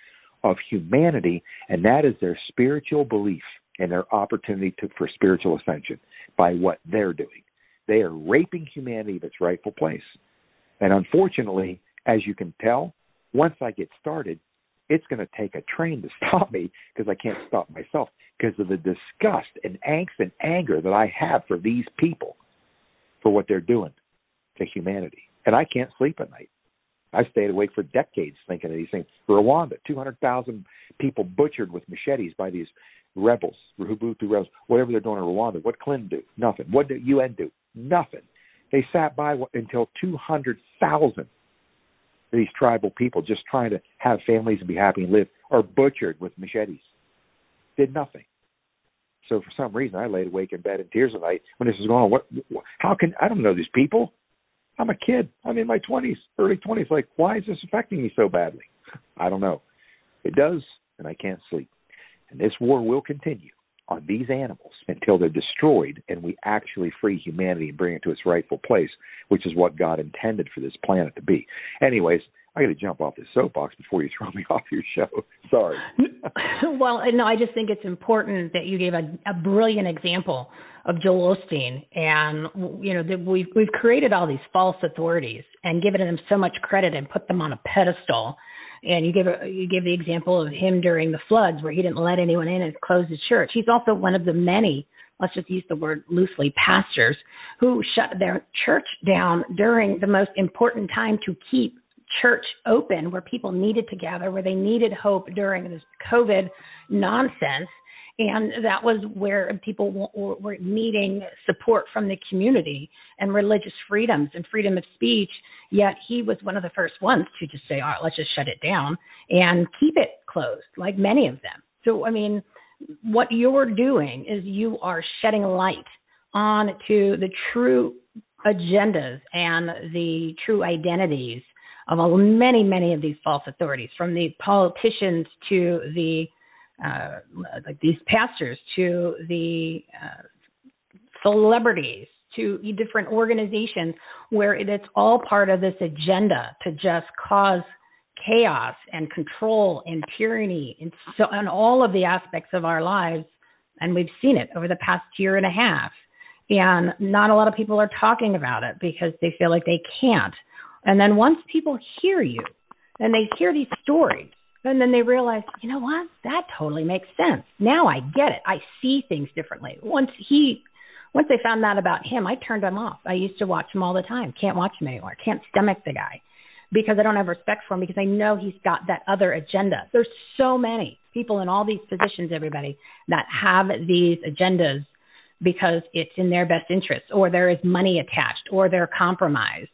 of humanity, and that is their spiritual belief and their opportunity to, for spiritual ascension by what they're doing. They are raping humanity of its rightful place. And unfortunately, as you can tell, once I get started, it's going to take a train to stop me because I can't stop myself because of the disgust and angst and anger that I have for these people for what they're doing to humanity. And I can't sleep at night. I stayed awake for decades thinking of these things. Rwanda, 200,000 people butchered with machetes by these rebels, Hutu rebels, whatever they're doing in Rwanda. What Clinton do? Nothing. What did UN do? Nothing. They sat by until 200,000 these tribal people just trying to have families and be happy and live are butchered with machetes. Did nothing. So for some reason, I laid awake in bed in tears at night when this was going on. What? How can I don't know these people? I'm a kid. I'm in my 20s, early 20s. Like, why is this affecting me so badly? I don't know. It does, and I can't sleep. And this war will continue on these animals until they're destroyed and we actually free humanity and bring it to its rightful place, which is what God intended for this planet to be. Anyways, I got to jump off this soapbox before you throw me off your show. Sorry. well, no, I just think it's important that you gave a, a brilliant example of Joel Osteen, and you know that we've we've created all these false authorities and given them so much credit and put them on a pedestal and you give you give the example of him during the floods where he didn't let anyone in and closed his church. He's also one of the many, let's just use the word loosely, pastors who shut their church down during the most important time to keep church open where people needed to gather, where they needed hope during this COVID nonsense and that was where people were needing support from the community and religious freedoms and freedom of speech. Yet he was one of the first ones to just say, "All right, let's just shut it down and keep it closed," like many of them. So, I mean, what you're doing is you are shedding light on to the true agendas and the true identities of all, many, many of these false authorities, from the politicians to the uh, like these pastors to the uh, celebrities to different organizations where it, it's all part of this agenda to just cause chaos and control and tyranny and so on all of the aspects of our lives. And we've seen it over the past year and a half. And not a lot of people are talking about it because they feel like they can't and then once people hear you and they hear these stories and then they realize, you know what? That totally makes sense. Now I get it. I see things differently. Once he once they found that about him, I turned him off. I used to watch him all the time. Can't watch him anymore. Can't stomach the guy because I don't have respect for him because I know he's got that other agenda. There's so many people in all these positions, everybody, that have these agendas because it's in their best interest or there is money attached or they're compromised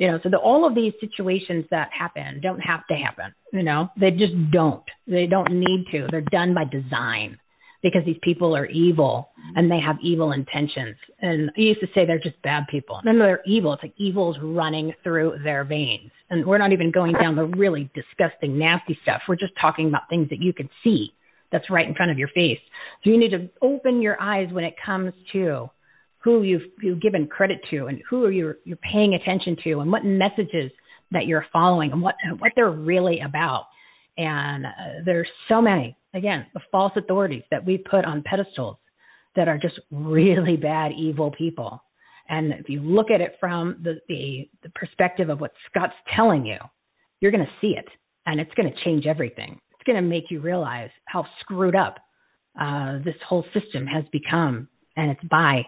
you know, so the, all of these situations that happen don't have to happen. You know, they just don't. They don't need to. They're done by design because these people are evil and they have evil intentions. And I used to say they're just bad people. No, no, they're evil. It's like evil's running through their veins. And we're not even going down the really disgusting, nasty stuff. We're just talking about things that you can see that's right in front of your face. So you need to open your eyes when it comes to who you've, you've given credit to and who are you you're paying attention to and what messages that you're following and what what they're really about. And uh, there's so many again the false authorities that we put on pedestals that are just really bad evil people. And if you look at it from the the, the perspective of what Scott's telling you, you're going to see it and it's going to change everything. It's going to make you realize how screwed up uh, this whole system has become, and it's by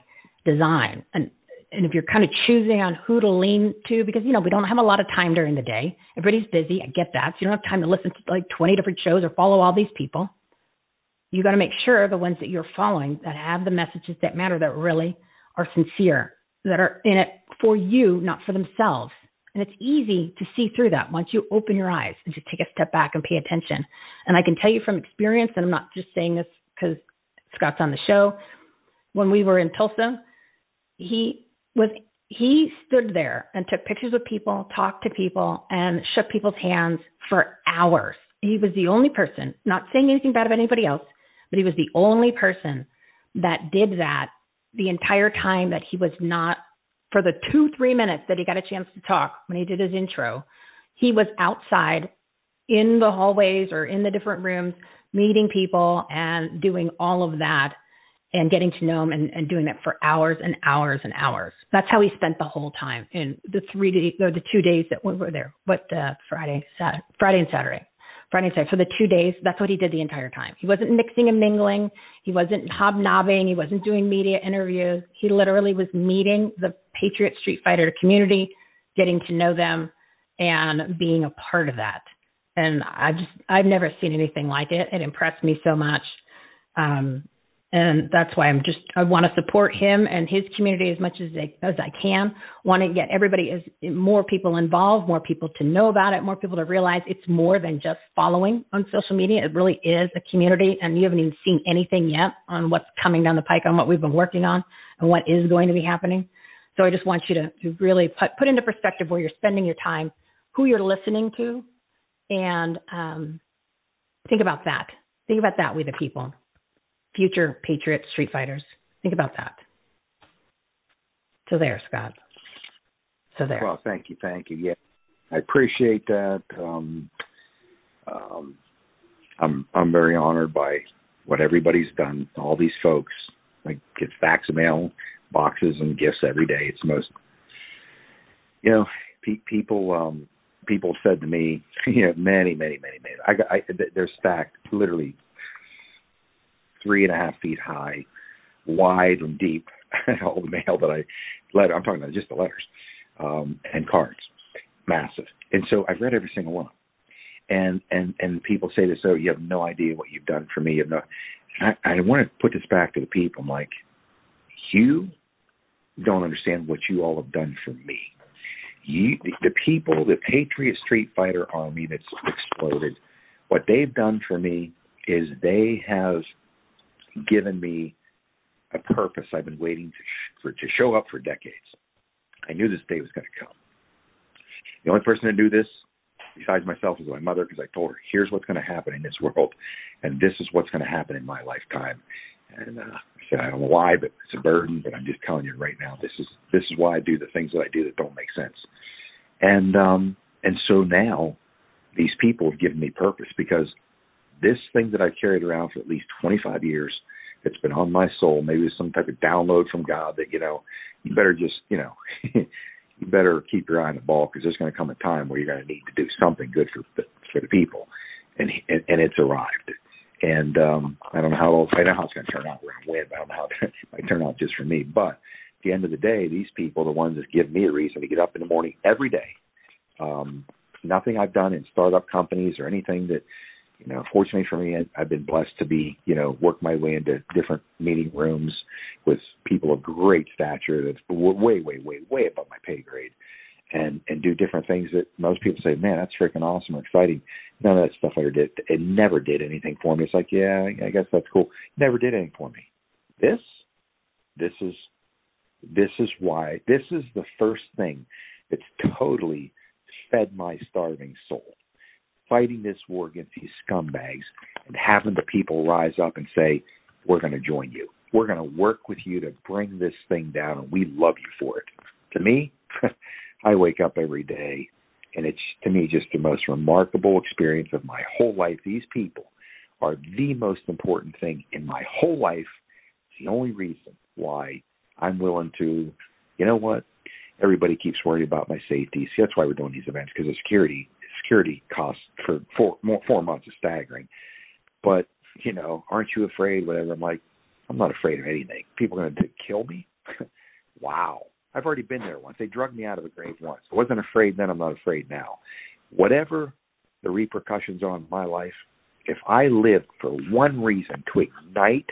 design. And and if you're kind of choosing on who to lean to, because you know we don't have a lot of time during the day. Everybody's busy. I get that. So you don't have time to listen to like 20 different shows or follow all these people. You got to make sure the ones that you're following that have the messages that matter, that really are sincere, that are in it for you, not for themselves. And it's easy to see through that once you open your eyes and just take a step back and pay attention. And I can tell you from experience, and I'm not just saying this because Scott's on the show. When we were in Tulsa, he was he stood there and took pictures of people, talked to people, and shook people's hands for hours. He was the only person, not saying anything bad of anybody else, but he was the only person that did that the entire time that he was not for the two three minutes that he got a chance to talk when he did his intro he was outside in the hallways or in the different rooms meeting people and doing all of that and getting to know him and, and doing that for hours and hours and hours. That's how he spent the whole time in the three days or the two days that we were there. What uh, Friday, Saturday, Friday and Saturday, Friday and Saturday. For the two days, that's what he did the entire time. He wasn't mixing and mingling. He wasn't hobnobbing. He wasn't doing media interviews. He literally was meeting the Patriot Street Fighter community, getting to know them, and being a part of that. And I just I've never seen anything like it. It impressed me so much. Um, and that's why I'm just I want to support him and his community as much as I, as I can. Want to get everybody as more people involved, more people to know about it, more people to realize it's more than just following on social media. It really is a community, and you haven't even seen anything yet on what's coming down the pike on what we've been working on and what is going to be happening. So I just want you to, to really put, put into perspective where you're spending your time, who you're listening to, and um, think about that. Think about that with the people future Patriot Street Fighters. Think about that. So there, Scott. So there. Well, thank you, thank you. Yeah, I appreciate that. Um, um, I'm I'm very honored by what everybody's done. All these folks, like get fax mail, boxes, and gifts every day. It's most, you know, pe- people. Um, people said to me, you know, many, many, many, many. I got. I, they're stacked, literally three and a half feet high, wide and deep. all the mail that I letter I'm talking about just the letters um, and cards, massive. And so I've read every single one. And and and people say this, oh, you have no idea what you've done for me. You have no. I, I want to put this back to the people. I'm like, you don't understand what you all have done for me. You, the, the people, the Patriot Street Fighter Army that's exploded, what they've done for me is they have given me a purpose I've been waiting to sh- for to show up for decades. I knew this day was going to come. The only person to do this besides myself is my mother because I told her, "Here's what's going to happen in this world, and this is what's going to happen in my lifetime." And uh, I said, "I don't know why, but it's a burden. But I'm just telling you right now, this is this is why I do the things that I do that don't make sense." And um, and so now, these people have given me purpose because this thing that I've carried around for at least 25 years, it's been on my soul. Maybe it's some type of download from God that you know, you better just you know, you better keep your eye on the ball because there's going to come a time where you're going to need to do something good for the, for the people, and and, and it's arrived. And um, I don't know how I know how it's going to turn out around when, but I don't know how it might turn out just for me. But at the end of the day, these people, the ones that give me a reason to get up in the morning every day. Um, nothing I've done in startup companies or anything that you know, fortunately for me, I've been blessed to be, you know, work my way into different meeting rooms with people of great stature that's way, way, way, way above my pay grade, and and do different things that most people say, man, that's freaking awesome, or exciting. None of that stuff I ever did. It never did anything for me. It's like, yeah, I guess that's cool. Never did anything for me. This, this is, this is why. This is the first thing that's totally fed my starving soul fighting this war against these scumbags and having the people rise up and say, we're going to join you. We're going to work with you to bring this thing down, and we love you for it. To me, I wake up every day, and it's to me just the most remarkable experience of my whole life. These people are the most important thing in my whole life. It's the only reason why I'm willing to, you know what? Everybody keeps worrying about my safety. See, that's why we're doing these events because of security security costs for four more four months is staggering. But you know, aren't you afraid? Whatever. I'm like, I'm not afraid of anything. People are going to kill me. wow. I've already been there once. They drug me out of the grave once. I wasn't afraid then. I'm not afraid now. Whatever the repercussions on my life, if I live for one reason to ignite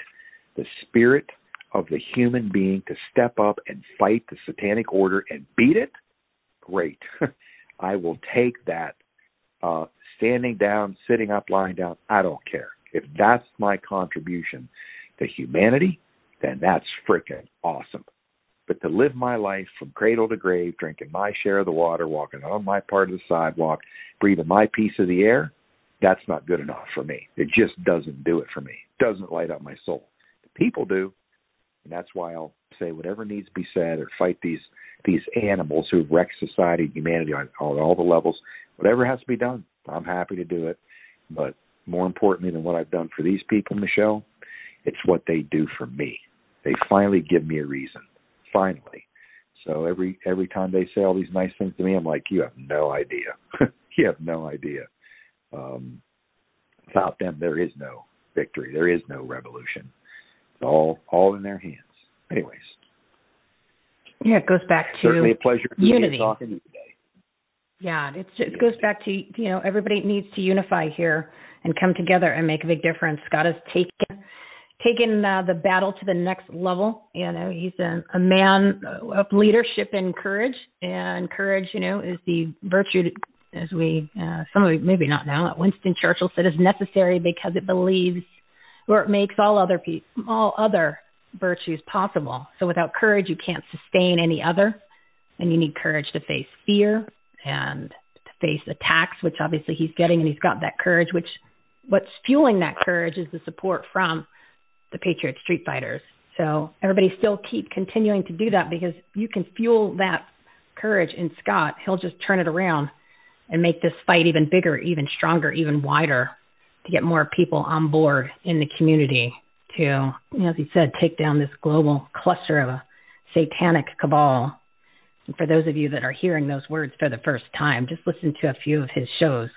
the spirit of the human being to step up and fight the satanic order and beat it, great. I will take that uh, standing down, sitting up, lying down, I don't care. If that's my contribution to humanity, then that's freaking awesome. But to live my life from cradle to grave, drinking my share of the water, walking on my part of the sidewalk, breathing my piece of the air, that's not good enough for me. It just doesn't do it for me. It doesn't light up my soul. The people do, and that's why I'll say whatever needs to be said or fight these these animals who've wrecked society, humanity on, on all the levels. Whatever has to be done, I'm happy to do it. But more importantly than what I've done for these people, Michele, it's what they do for me. They finally give me a reason. Finally. So every every time they say all these nice things to me, I'm like, you have no idea. you have no idea. Um, without them, there is no victory. There is no revolution. It's all all in their hands. Anyways. Yeah, it goes back to certainly a pleasure to unity. talking to you today. Yeah, it's just, it goes back to you know everybody needs to unify here and come together and make a big difference. Scott has taken taken uh, the battle to the next level. You know, he's a, a man of leadership and courage, and courage, you know, is the virtue, as we uh, some of you maybe not know. Winston Churchill said, is necessary because it believes or it makes all other pe- all other virtues possible. So without courage, you can't sustain any other, and you need courage to face fear and to face attacks, which obviously he's getting, and he's got that courage. Which what's fueling that courage is the support from the Patriot Street Fighters. So everybody still keep continuing to do that because you can fuel that courage in Scott. He'll just turn it around and make this fight even bigger, even stronger, even wider to get more people on board in the community to, as he said, take down this global cluster of a satanic cabal. And for those of you that are hearing those words for the first time, just listen to a few of his shows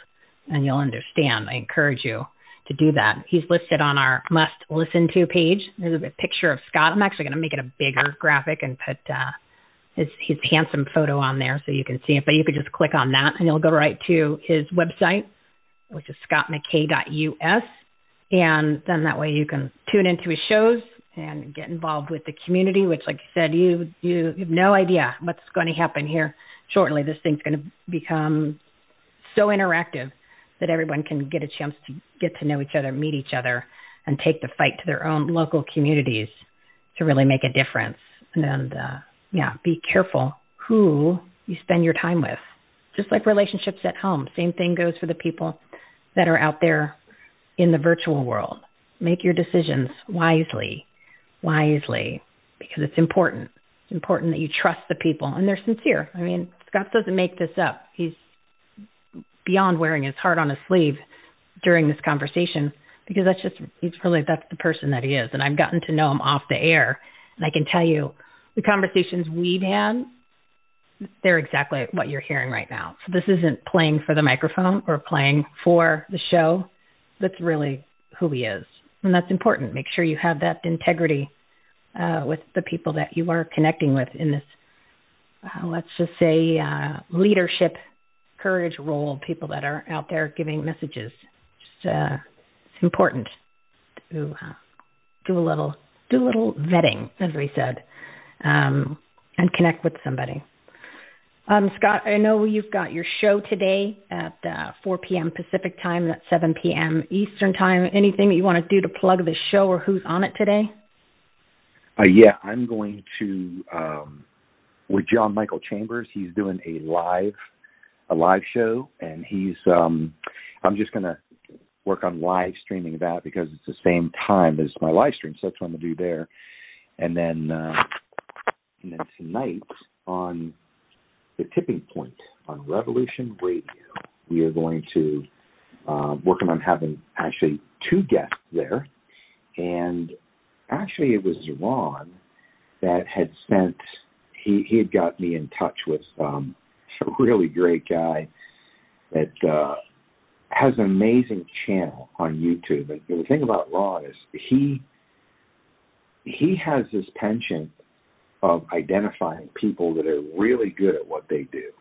and you'll understand. I encourage you to do that. He's listed on our must listen to page. There's a picture of Scott. I'm actually going to make it a bigger graphic and put uh, his his handsome photo on there so you can see it. But you could just click on that and you'll go right to his website, which is scottmckay.us, and then that way you can tune into his shows and get involved with the community. Which, like you said, you you have no idea what's going to happen here shortly. This thing's going to become so interactive that everyone can get a chance to get to know each other, meet each other, and take the fight to their own local communities to really make a difference. And uh, yeah, be careful who you spend your time with. Just like relationships at home, same thing goes for the people that are out there in the virtual world. Make your decisions wisely, wisely, because it's important. It's important that you trust the people and they're sincere. I mean, Scott doesn't make this up. He's beyond wearing his heart on his sleeve during this conversation because that's just he's really that's the person that he is and I've gotten to know him off the air and I can tell you the conversations we've had they're exactly what you're hearing right now. So this isn't playing for the microphone or playing for the show. That's really who he is. And that's important. Make sure you have that integrity uh, with the people that you are connecting with in this, uh, let's just say, uh, leadership courage role people that are out there giving messages. Just, uh, it's important to uh, do a little do a little vetting, as we said, um, and connect with somebody. Um, Scott, I know you've got your show today at uh, 4 p.m. Pacific time, that's 7 p.m. Eastern time. Anything that you want to do to plug the show or who's on it today? Uh, yeah, I'm going to um, with John Michael Chambers. He's doing a live a live show, and he's um, I'm just going to work on live streaming that because it's the same time as my live stream, so that's what I'm gonna do there. And then uh, and then tonight on the tipping point on Revolution Radio, we are going to uh, working on having actually two guests there, and actually it was Ron that had sent he he had got me in touch with um, a really great guy that uh, has an amazing channel on YouTube. And the thing about Ron is he he has this penchant of identifying people that are really good at what they do.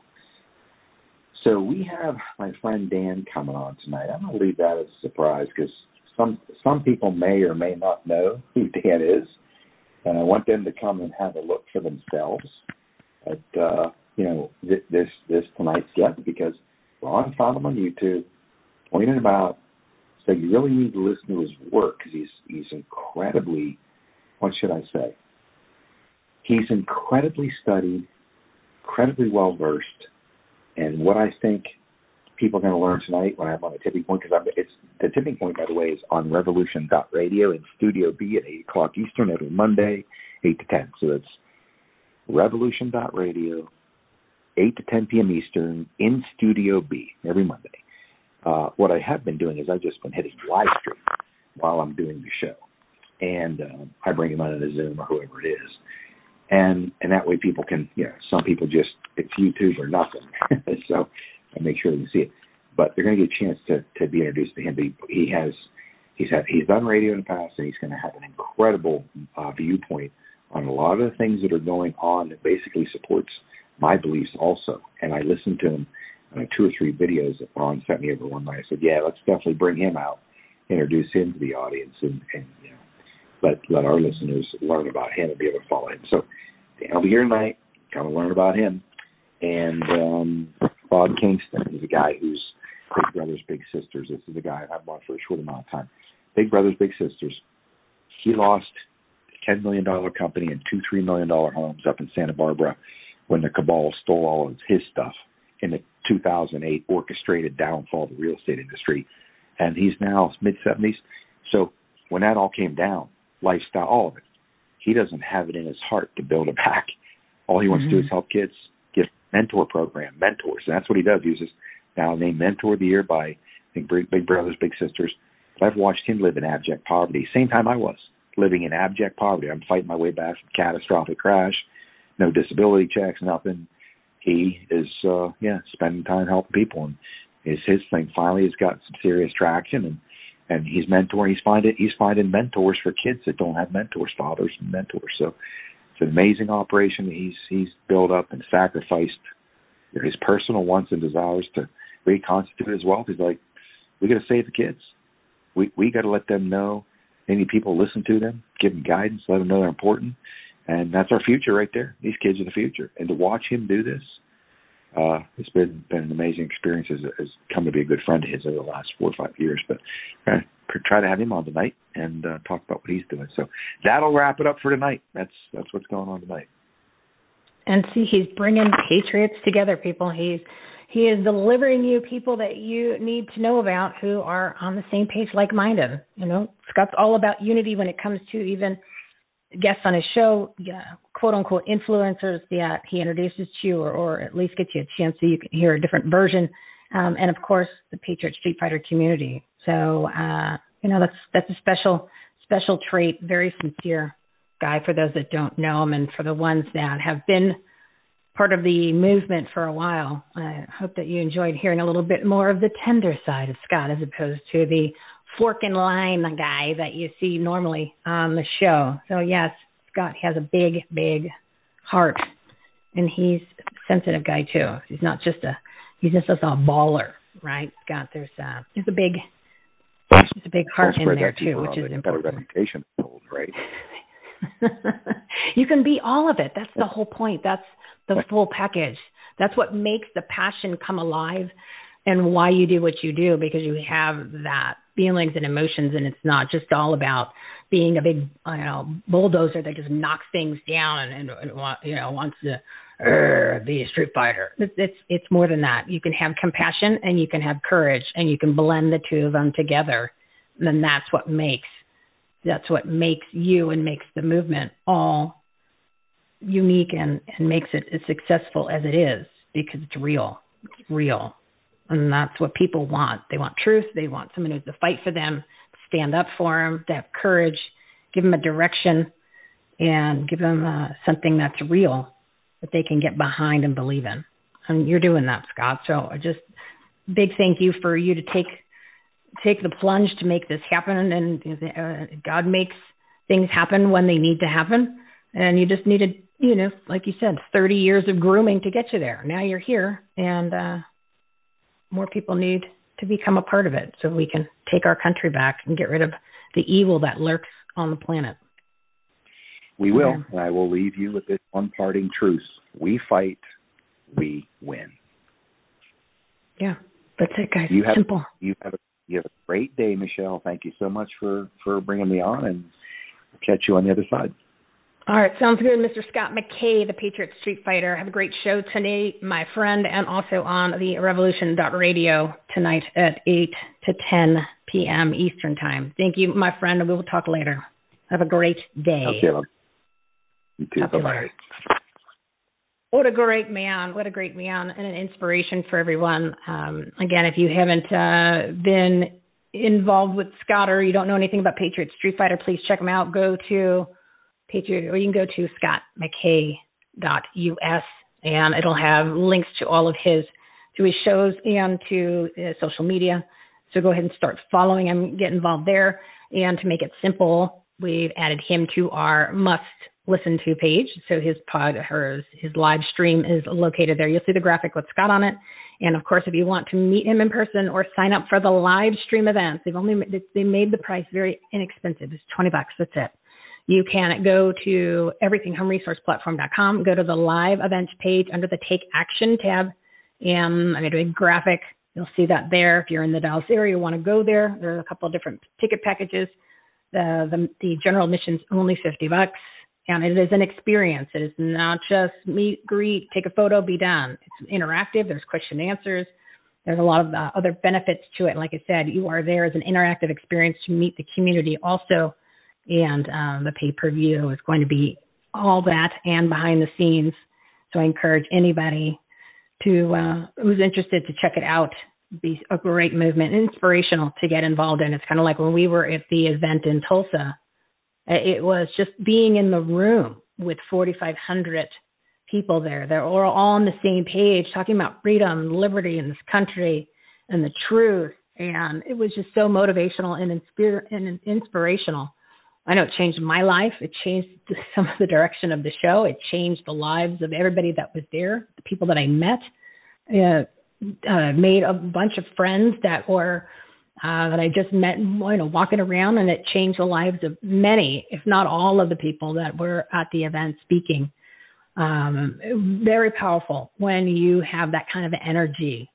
So we have my friend Dan coming on tonight. I'm going to leave that as a surprise because some some people may or may not know who Dan is, and I want them to come and have a look for themselves. But uh, you know th- this this tonight's guest because Ron found him on YouTube, pointed him out, said you really need to listen to his work because he's he's incredibly what should I say? He's incredibly studied, incredibly well versed, and what I think people are going to learn tonight when I'm on the tipping point because it's the tipping point by the way is on Revolution Radio in Studio B at eight o'clock Eastern every Monday 8 to 10. So that's revolution.radio, 8 to 10 p.m. Eastern, in Studio B every Monday. Uh, what I have been doing is I've just been hitting live stream while I'm doing the show. And uh, I bring him on in a Zoom or whoever it is. And and that way people can, you know, some people just, it's YouTube or nothing. so I make sure they can see it. But they're going to get a chance to, to be introduced to him. He, he has he's had he's done radio in the past, and he's going to have an incredible uh, viewpoint on a lot of the things that are going on that basically supports my beliefs also. And I listened to him on two or three videos that Ron sent me over one night. I said, yeah, let's definitely bring him out, introduce him to the audience, and, and you know, let let our listeners learn about him and be able to follow him. So I'll be here tonight. Come and learn about him. And um, Bob Kingston is a guy who's Big Brothers Big Sisters. This is a guy I've known for a short amount of time. Big Brothers Big Sisters. He lost a ten million dollar company and two three million dollar homes up in Santa Barbara when the cabal stole all of his stuff in the 2008 orchestrated downfall of the real estate industry. And he's now mid 70s. So when that all came down, lifestyle, all of it, he doesn't have it in his heart to build it back. All he wants mm-hmm. to do is mm-hmm. help kids get mentor program, mentors. And that's what he does. He was just now named Mentor of the Year by I think Big Brothers Big Sisters. But I've watched him live in abject poverty. Same time I was living in abject poverty. I'm fighting my way back from catastrophic crash, no disability checks, nothing. He is uh yeah, spending time helping people and is his thing finally has got some serious traction and and he's mentoring he's finding he's finding mentors for kids that don't have mentors, fathers and mentors. So it's an amazing operation he's he's built up and sacrificed his personal wants and desires to reconstitute his wealth. He's like, we got to save the kids. We we got to let them know. Any people listen to them, give them guidance, let them know they're important, and that's our future right there. These kids are the future, and to watch him do this, uh, it's been been an amazing experience. Has, has come to be a good friend of his over the last four or five years. But uh, try to have him on tonight and uh, talk about what he's doing. So that'll wrap it up for tonight. That's that's what's going on tonight. And see, he's bringing patriots together, people. He's he is delivering you people that you need to know about who are on the same page, like minded. You know, Scott's all about unity when it comes to even guests on his show, yeah, quote unquote influencers that he introduces to you, or, or at least gets you a chance so you can hear a different version. Um, and of course, the Patriot Street Fighter community. So, uh, you know, that's that's a special special trait. Very sincere guy for those that don't know him, and for the ones that have been part of the movement for a while. I hope that you enjoyed hearing a little bit more of the tender side of Scott as opposed to the fork and line the guy that you see normally on the show. So yes, Scott has a big, big heart, and he's a sensitive guy too. He's not just a he's just a baller, right? Scott, there's uh there's a big there's a big heart in there too, which is important. reputation, right? you can be all of it. That's the whole point. That's the full package. That's what makes the passion come alive and why you do what you do because you have that feelings and emotions and it's not just all about being a big you know bulldozer that just knocks things down and, and, you know wants to be a street fighter it's, it's it's more than that you can have compassion and you can have courage and you can blend the two of them together and then that's what makes that's what makes you and makes the movement all unique and, and makes it as successful as it is because it's real. It's real. And that's what people want. They want truth. They want someone who's to fight for them, stand up for them, to have courage, give them a direction, and give them uh, something that's real that they can get behind and believe in. And you're doing that, Scott. So just big thank you for you to take take the plunge to make this happen. And uh, God makes things happen when they need to happen. And you just needed you know, like you said, 30 years of grooming to get you there. Now you're here, and uh, more people need to become a part of it so we can take our country back and get rid of the evil that lurks on the planet. We will, yeah. and I will leave you with this one parting truth. We fight, we win. Yeah, that's it, guys. You have, Simple. You have a, you have a great day, Michele. Thank you so much for for bringing me on, and catch you on the other side. All right, sounds good, Mr. Scott McKay, the Patriot Street Fighter. Have a great show tonight, my friend, and also on the Revolution Radio tonight at 8 to 10 p.m. Eastern Time. Thank you, my friend, and we will talk later. Have a great day. Okay, You too. Bye bye. What a great man. What a great man and an inspiration for everyone. Um, again, if you haven't uh, been involved with Scott or you don't know anything about Patriot Street Fighter, please check him out. Go to Patriot, or you can go to scottmckay.us and it'll have links to all of his to his shows and to uh, social media. So go ahead and start following him, get involved there. And to make it simple, we've added him to our must listen to page. So his pod or his live stream is located there. You'll see the graphic with Scott on it. And of course, if you want to meet him in person or sign up for the live stream events, they've only they made the price very inexpensive. It's 20 bucks. That's it. You can go to everythinghomeresourceplatform.com, go to the live events page under the Take Action tab, and I'm going to do a graphic. You'll see that there. If you're in the Dallas area, you want to go there. There are a couple of different ticket packages. The, the, the general admission's only 50 bucks, and it is an experience. It is not just meet, greet, take a photo, be done. It's interactive. There's question and answers. There's a lot of uh, other benefits to it. Like I said, you are there as an interactive experience to meet the community also and um, the pay per view is going to be all that and behind the scenes. So I encourage anybody to uh, who's interested to check it out. Be a great movement, inspirational to get involved in. It's kind of like when we were at the event in Tulsa. It was just being in the room with 4,500 people there. They're all on the same page, talking about freedom, liberty in this country, and the truth. And it was just so motivational and, inspir- and inspirational I know it changed my life. It changed some of the direction of the show. It changed the lives of everybody that was there, the people that I met. Uh, uh, made a bunch of friends that were uh, that I just met, you know, walking around, and it changed the lives of many, if not all, of the people that were at the event speaking. Um, very powerful when you have that kind of energy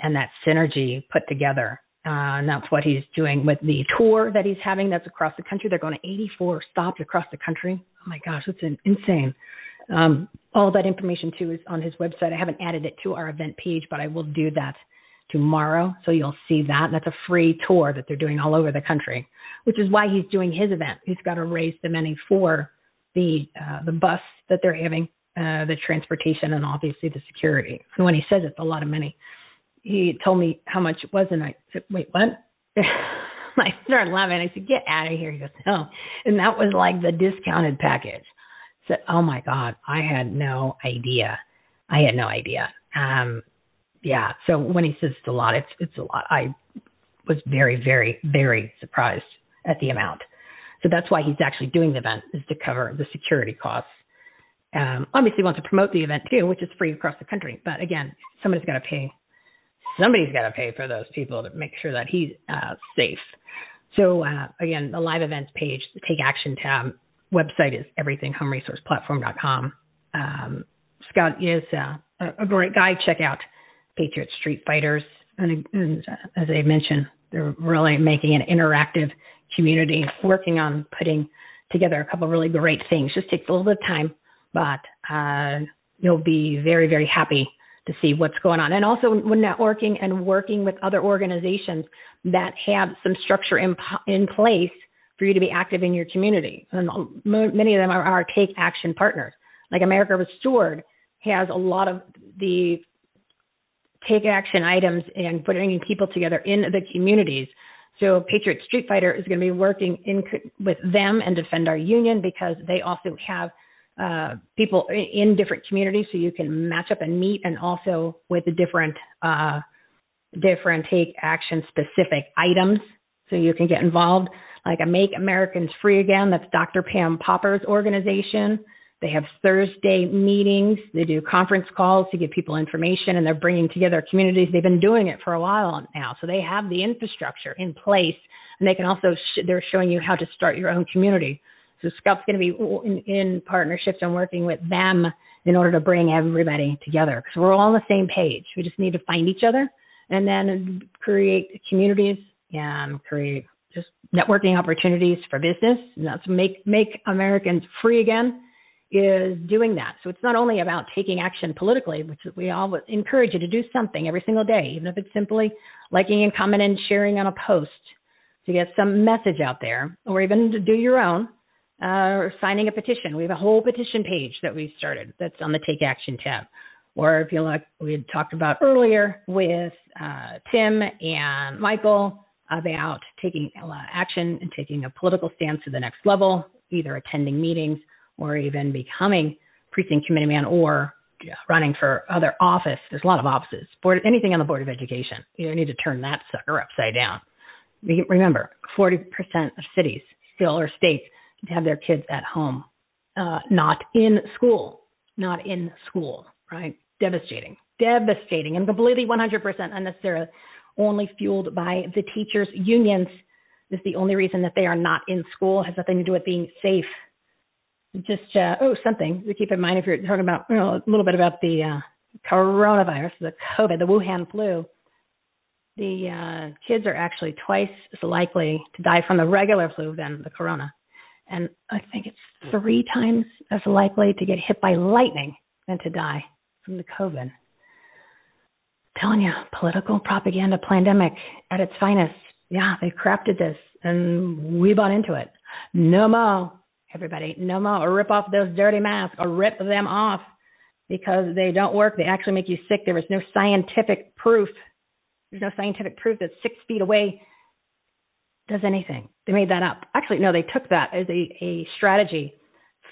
and that synergy put together. Uh, and that's what he's doing with the tour that he's having. That's across the country. They're going to 84 stops across the country. Oh my gosh, that's insane. Um, all that information too is on his website. I haven't added it to our event page, but I will do that tomorrow. So you'll see that. That's a free tour that they're doing all over the country, which is why he's doing his event. He's got to raise the money for the uh, the bus that they're having, uh, the transportation, and obviously the security. So when he says it's a lot of money, he told me how much it was, and I said, "Wait, what?" I started laughing. I said, "Get out of here!" He goes, "No," and that was like the discounted package. I said, "Oh my god, I had no idea. I had no idea." Um, yeah. So when he says it's a lot, it's it's a lot. I was very, very, very surprised at the amount. So that's why he's actually doing the event is to cover the security costs. Um, obviously, he wants to promote the event too, which is free across the country. But again, somebody's got to pay somebody's got to pay for those people to make sure that he's uh, safe. So uh, again, the live events page, the Take Action tab, website is everythinghomeresourceplatform.com. Um, Scott is uh, a great guy. Check out Patriot Street Fighters, and, and uh, as I mentioned, they're really making an interactive community, working on putting together a couple of really great things. Just takes a little bit of time, but uh, you'll be very, very happy to see what's going on. And also when networking and working with other organizations that have some structure in, in place for you to be active in your community. And many of them are our take action partners. Like America Restored has a lot of the take action items and putting people together in the communities. So Patriot Street Fighter is going to be working in with them and defend our union because they also have uh, people in different communities so you can match up and meet and also with the different uh, different take action specific items. So you can get involved like a make americans free again that's dr pam popper's organization. They have thursday meetings. They do conference calls to give people information and they're bringing together communities. They've been doing it for a while now so they have the infrastructure in place. And they can also sh- they're showing you how to start your own community so Scott's going to be in, in partnerships and working with them in order to bring everybody together because we're all on the same page. We just need to find each other and then create communities and create just networking opportunities for business. And that's make make Americans free again is doing that. So it's not only about taking action politically, which we all encourage you to do something every single day, even if it's simply liking and commenting and sharing on a post to get some message out there, or even to do your own uh, signing a petition. We have a whole petition page that we started that's on the Take Action tab. Or if you look, we had talked about earlier with uh, Tim and Michael about taking action and taking a political stance to the next level, either attending meetings or even becoming precinct committee man or running for other office. There's a lot of offices. Board, anything on the Board of Education, you need to turn that sucker upside down. Remember, 40% of cities still or states have their kids at home, uh, not in school, not in school, right? Devastating, devastating, and completely 100% unnecessary, only fueled by the teachers' unions. Is the only reason that they are not in school has nothing to do with being safe. Just uh, oh, something to keep in mind if you're talking about you know, a little bit about the uh, coronavirus, the COVID, the Wuhan flu the uh, kids are actually twice as likely to die from the regular flu than the corona. And I think it's three times as likely to get hit by lightning than to die from the COVID. I'm telling you, political propaganda pandemic at its finest. Yeah, they crafted this and we bought into it. No more, everybody, no more. Rip off those dirty masks or rip them off because they don't work. They actually make you sick. There is no scientific proof there's no scientific proof that six feet away does anything. They made that up. Actually, no, they took that as a, a strategy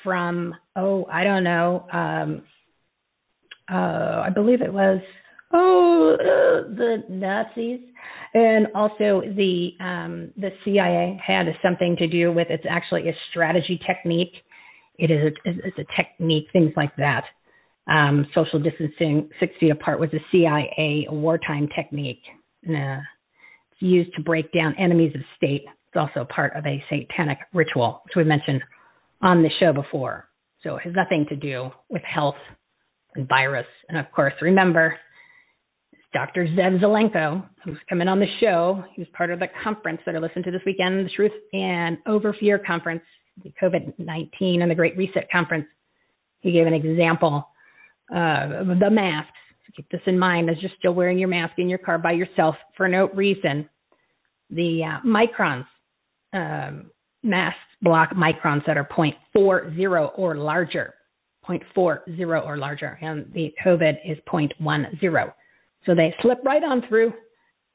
from, oh, I don't know, um, uh, I believe it was, oh, uh, the Nazis. And also the um, the CIA had something to do with it's actually a strategy technique. It is a, it's a technique, things like that um, social distancing six feet apart was a CIA wartime technique. It's used to break down enemies of state. It's also part of a satanic ritual, which we mentioned on the show before. So it has nothing to do with health and virus. And of course, remember, Dr. Zev Zelenko, who's coming on the show. He was part of the conference that I listened to this weekend, the Truth and Over Fear conference, the COVID 19 and the Great Reset conference. He gave an example uh, the masks. So keep this in mind as you're still wearing your mask in your car by yourself for no reason. The uh, microns, um, mask block microns that are 0.40 or larger, 0.40 or larger, and the COVID is 0.10. So they slip right on through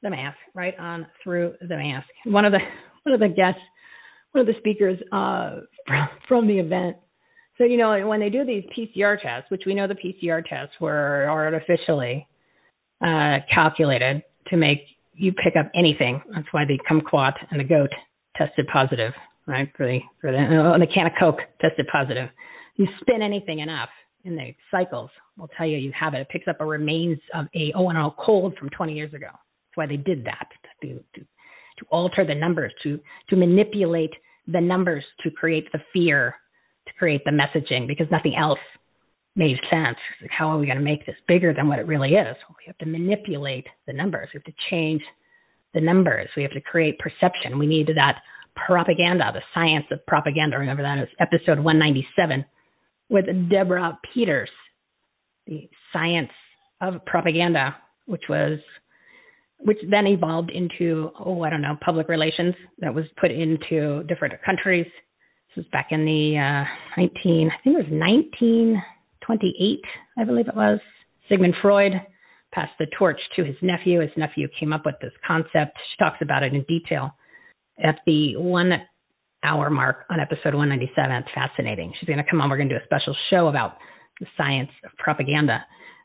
the mask, right on through the mask. One of the one of the guests, one of the speakers uh, from, from the event so, you know, when they do these PCR tests, which we know the PCR tests were artificially uh, calculated to make you pick up anything. That's why the kumquat and the goat tested positive, right? For the, for the, uh, the can of Coke tested positive. You spin anything enough in the cycles, will tell you you have it. It picks up a remains of a and O cold from 20 years ago. That's why they did that to, to, to alter the numbers, to, to manipulate the numbers to create the fear to create the messaging because nothing else made sense. Like, how are we going to make this bigger than what it really is? we have to manipulate the numbers. We have to change the numbers. We have to create perception. We need that propaganda, the science of propaganda. Remember that is episode 197 with Deborah Peters, the science of propaganda, which was which then evolved into oh I don't know public relations that was put into different countries This was back in the uh, 19, I think it was 1928, I believe it was. Sigmund Freud passed the torch to his nephew. His nephew came up with this concept. She talks about it in detail at the one hour mark on episode 197. It's fascinating. She's going to come on. We're going to do a special show about the science of propaganda.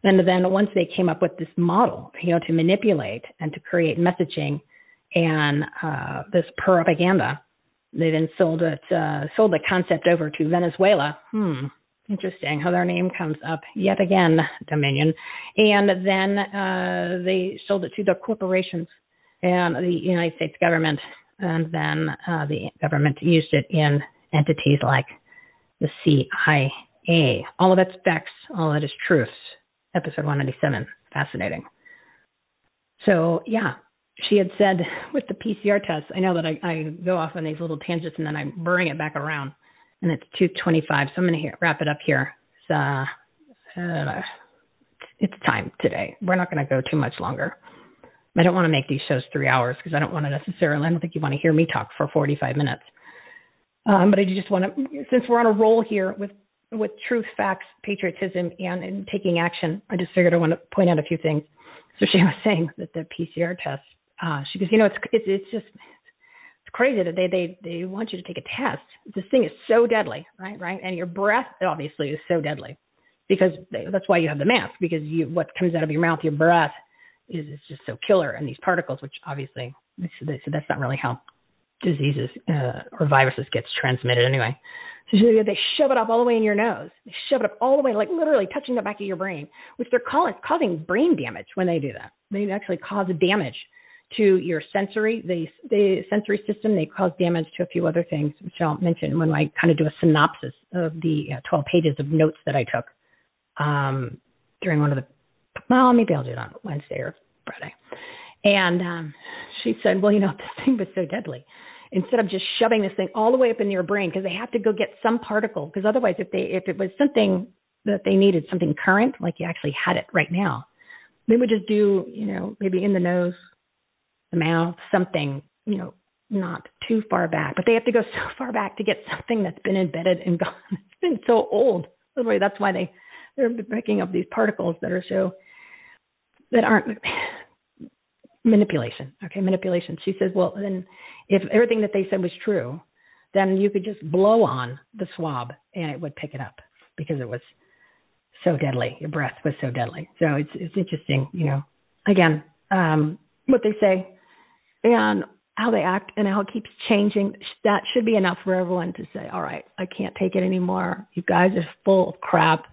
And then once they came up with this model, you know, to manipulate and to create messaging and uh, this propaganda, they then sold it, uh, sold the concept over to Venezuela. Hmm, interesting how their name comes up yet again, Dominion. And then uh, they sold it to the corporations and the United States government. And then uh, the government used it in entities like the CIA. All of it's facts, all of it is truth. Episode 197. Fascinating. So, yeah, she had said with the PCR test, I know that I, I go off on these little tangents and then I bring it back around, and it's 2:25. So I'm going to wrap it up here. It's, uh, uh, it's time today. We're not going to go too much longer. I don't want to make these shows three hours because I don't want to necessarily. I don't think you want to hear me talk for 45 minutes. Um, but I just want to, since we're on a roll here with with truth, facts, patriotism, and, and taking action, I just figured I want to point out a few things. So she was saying that the PCR test, uh, she goes, you know, it's it's it's just crazy that they they they want you to take a test. This thing is so deadly, right? Right, and your breath obviously is so deadly because they, that's why you have the mask because you what comes out of your mouth, your breath is is just so killer, and these particles, which obviously so that's not really how diseases uh, or viruses gets transmitted anyway. So they shove it up all the way in your nose. They shove it up all the way, like literally touching the back of your brain, which they're calling, causing brain damage when they do that. They actually cause damage to your sensory, the, the sensory system. They cause damage to a few other things, which I'll mention when I kind of do a synopsis of the uh, 12 pages of notes that I took um, during one of the. Well, maybe I'll do it on Wednesday or Friday. And um, she said, "Well, you know, this thing was so deadly." instead of just shoving this thing all the way up in your brain because they have to go get some particle because otherwise if they if it was something that they needed something current like you actually had it right now they would just do you know maybe in the nose the mouth something you know not too far back but they have to go so far back to get something that's been embedded and gone it's been so old literally that's why they they're picking up these particles that are so that aren't manipulation. Okay, manipulation. She says, well, then if everything that they said was true, then you could just blow on the swab and it would pick it up because it was so deadly. Your breath was so deadly. So it's it's interesting, you know. Again, um, what they say and how they act and how it keeps changing. That should be enough for everyone to say, all right, I can't take it anymore. You guys are full of crap.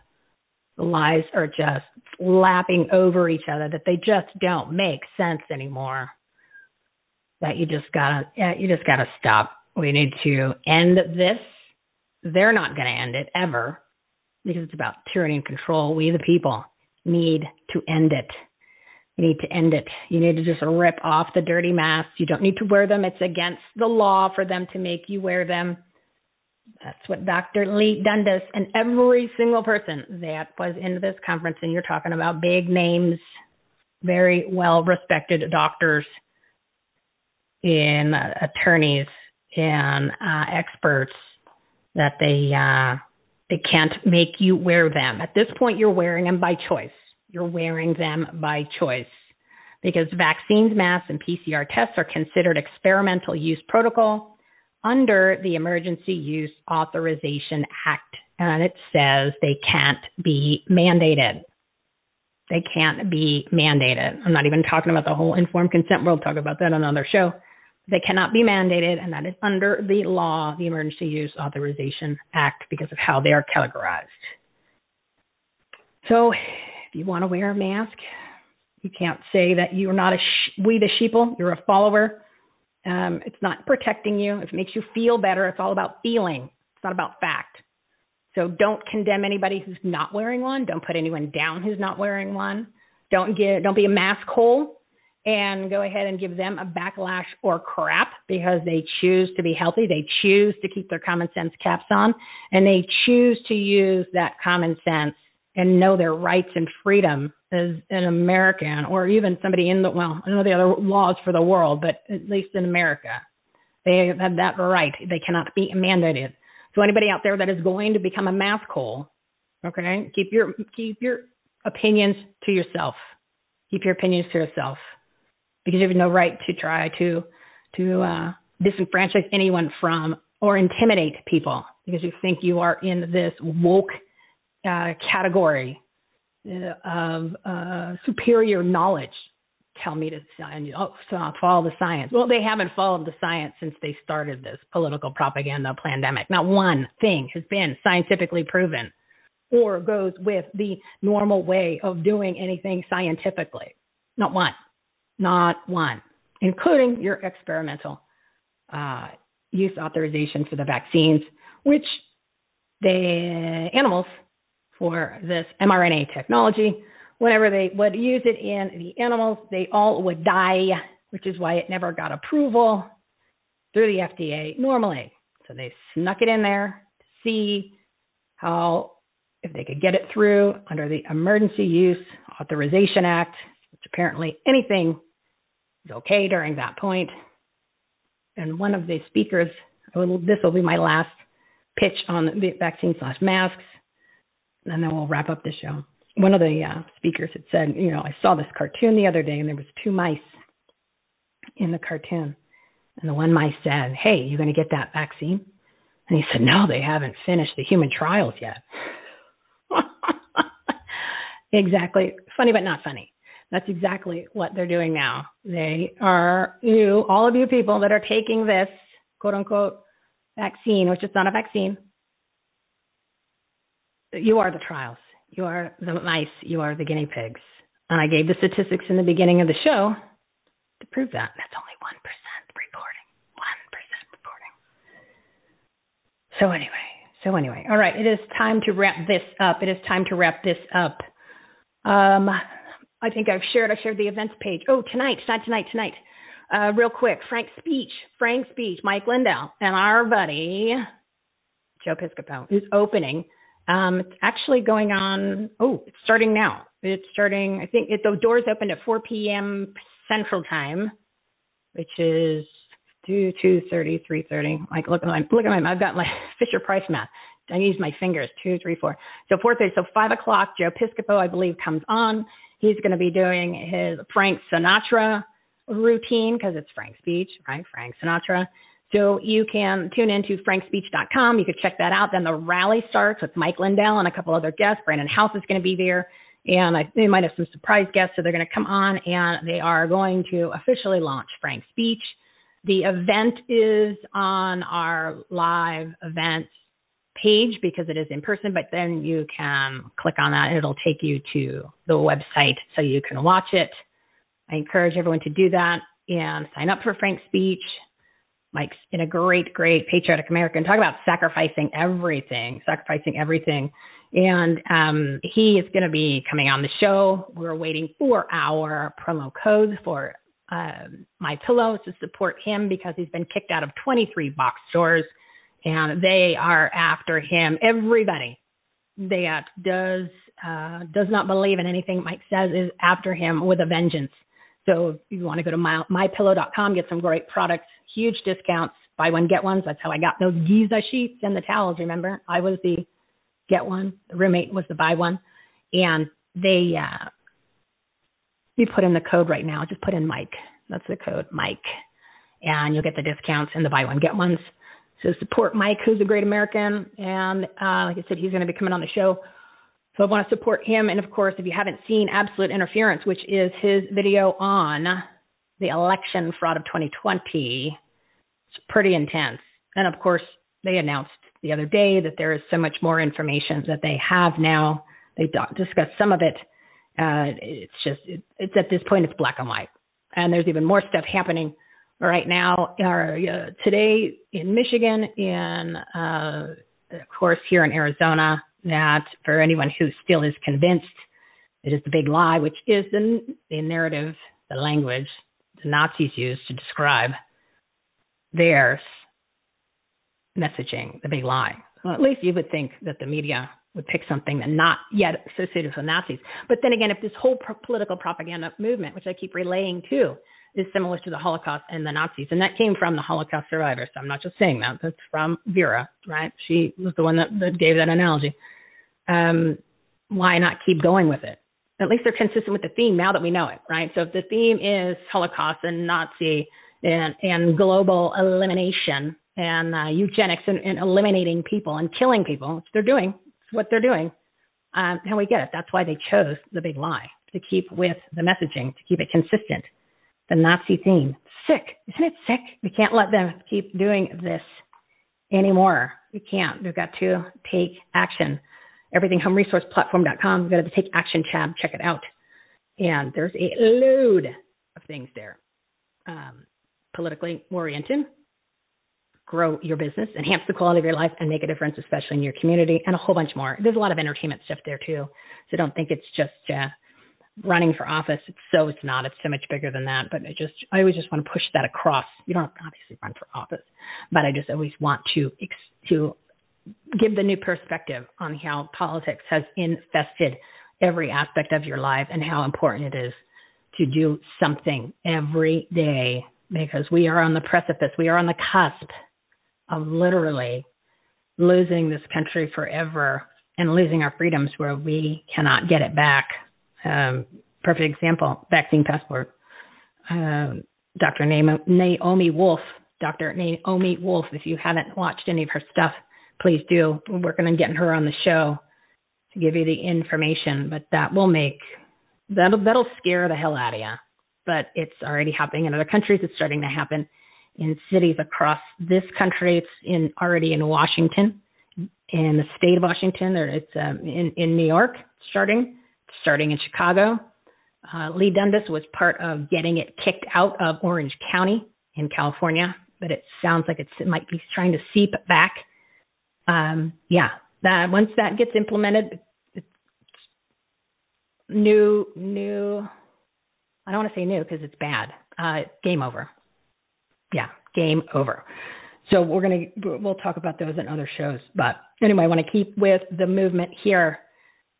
The lies are just lapping over each other, that they just don't make sense anymore. That you just gotta, you just gotta stop. We need to end this. They're not going to end it ever because it's about tyranny and control. We, the people, need to end it. You need to end it. You need to just rip off the dirty masks. You don't need to wear them. It's against the law for them to make you wear them. That's what Dr. Leigh Dundas and every single person that was in this conference, and you're talking about big names, very well respected doctors, and uh, attorneys and uh, experts, that they uh, they can't make you wear them. At this point, you're wearing them by choice. You're wearing them by choice because vaccines, masks, and PCR tests are considered experimental use protocol under the Emergency Use Authorization Act, and it says they can't be mandated. They can't be mandated. I'm not even talking about the whole informed consent. We'll talk about that on another show. They cannot be mandated, and that is under the law, the Emergency Use Authorization Act, because of how they are categorized. So, if you want to wear a mask, you can't say that you're not a sh- we the sheeple. You're a follower um, it's not protecting you. If it makes you feel better, it's all about feeling. It's not about fact. So don't condemn anybody who's not wearing one. Don't put anyone down who's not wearing one. Don't get don't be a mask hole and go ahead and give them a backlash or crap because they choose to be healthy. They choose to keep their common sense caps on and they choose to use that common sense and know their rights and freedom as an American or even somebody in the well, I know the other laws for the world, but at least in America, they have that right. They cannot be mandated. So anybody out there that is going to become a mask hole, okay, keep your keep your opinions to yourself. Keep your opinions to yourself because you have no right to try to to uh, disenfranchise anyone from or intimidate people because you think you are in this woke uh, category uh, of uh, superior knowledge tell me to oh, so I'll follow the science. Well, they haven't followed the science since they started this political propaganda pandemic. Not one thing has been scientifically proven or goes with the normal way of doing anything scientifically. Not one. Not one, including your experimental uh, use authorization for the vaccines, which the animals for this mRNA technology. Whenever they would use it in the animals, they all would die, which is why it never got approval through the FDA normally. So they snuck it in there to see how, if they could get it through under the Emergency Use Authorization Act, which apparently anything is okay during that point. And one of the speakers this will be my last pitch on the vaccine slash masks, and then we'll wrap up the show. One of the uh, speakers had said, you know, I saw this cartoon the other day, and there was two mice in the cartoon, and the one mice said, "Hey, you going to get that vaccine?" And he said, "No, they haven't finished the human trials yet." exactly, funny but not funny. That's exactly what they're doing now. They are you, all of you people that are taking this quote unquote vaccine, which is not a vaccine. You are the trials. You are the mice. You are the guinea pigs. And I gave the statistics in the beginning of the show to prove that. That's only 1% reporting. 1% reporting. So, anyway, so anyway, all right, it is time to wrap this up. It is time to wrap this up. Um, I think I've shared. I shared the events page. Oh, tonight, not tonight, tonight. Uh, real quick, Frank Speech, Frank Speech, Mike Lindell, and our buddy Joe Piscopo is opening. Um, it's actually going on. Oh, it's starting now. It's starting. I think it, the doors opened at 4 p.m. Central Time, which is two two thirty, three thirty. Like look at my look at my. I've got my Fisher Price math. I use my fingers. Two, three, four. So four thirty. So five o'clock. Joe Piscopo, I believe, comes on. He's going to be doing his Frank Sinatra routine because it's Frank's Speech, right? Frank Sinatra. So you can tune into frankspeech.com. You can check that out. Then the rally starts with Mike Lindell and a couple other guests. Brannon Howse is going to be there. And I, they might have some surprise guests. So they're going to come on and they are going to officially launch Frank Speech. The event is on our live events page because it is in person, but then you can click on that and it'll take you to the website so you can watch it. I encourage everyone to do that and sign up for Frank's speech. Mike's in a great, great patriotic American. Talk about sacrificing everything, sacrificing everything. And um, he is going to be coming on the show. We're waiting for our promo codes for um, my pillows to support him because he's been kicked out of 23 box stores and they are after him. Everybody that does uh, does not believe in anything Mike says is after him with a vengeance. So if you want to go to my, mypillow.com, get some great products, huge discounts, buy one get ones. That's how I got those Giza sheets and the towels. Remember, I was the get one. The roommate was the buy one, and they uh, you put in the code right now. Just put in Mike. That's the code, Mike, and you'll get the discounts and the buy one get ones. So support Mike, who's a great American, and uh, like I said, he's going to be coming on the show. So I want to support him. And of course, if you haven't seen Absolute Interference, which is his video on the election fraud of 2020, it's pretty intense. And of course, they announced the other day that there is so much more information that they have now. They discussed some of it. Uh, it's just, it, it's at this point, it's black and white. And there's even more stuff happening right now or uh, today in Michigan, in uh, of course here in Arizona. That for anyone who still is convinced it is the big lie, which is the, the narrative, the language the Nazis used to describe their messaging, the big lie. Well, at least you would think that the media would pick something that not yet associated with Nazis. But then again, if this whole pro- political propaganda movement, which I keep relaying too, is similar to the Holocaust and the Nazis. And that came from the Holocaust survivors. So I'm not just saying that. That's from Vera, right? She was the one that, that gave that analogy. Um, why not keep going with it? At least they're consistent with the theme now that we know it, right? So if the theme is Holocaust and Nazi and, and global elimination and uh, eugenics and, and eliminating people and killing people, which they're doing, it's what they're doing, um, and we get it. That's why they chose the big lie to keep with the messaging, to keep it consistent the Nazi theme. Sick. Isn't it sick? We can't let them keep doing this anymore. We can't. We've got to take action. EverythingHomeResourcePlatform.com. We've got the Take Action tab. Check it out. And there's a load of things there. Um, politically oriented, grow your business, enhance the quality of your life, and make a difference, especially in your community, and a whole bunch more. There's a lot of entertainment stuff there too. So don't think it's just uh, running for office. It's so it's not. It's so much bigger than that. But I just I always just want to push that across. You don't obviously run for office, but I just always want to to give the new perspective on how politics has infested every aspect of your life and how important it is to do something every day because we are on the precipice. We are on the cusp of literally losing this country forever and losing our freedoms where we cannot get it back. Um, perfect example vaccine passport. Um, Dr. Naomi Wolf, Dr. Naomi Wolf, if you haven't watched any of her stuff, please do. We're working on getting her on the show to give you the information, but that will make that'll that'll scare the hell out of you. But it's already happening in other countries. It's starting to happen in cities across this country. It's in already in Washington, in the state of Washington. It's um, in in New York, starting starting in Chicago. Uh, Leigh Dundas was part of getting it kicked out of Orange County in California, but it sounds like it's, it might be trying to seep back. Um, yeah, that once that gets implemented, it's new, new. I don't want to say new because it's bad. Uh, game over. Yeah, game over. So we're gonna we'll talk about those in other shows. But anyway, I want to keep with the movement here.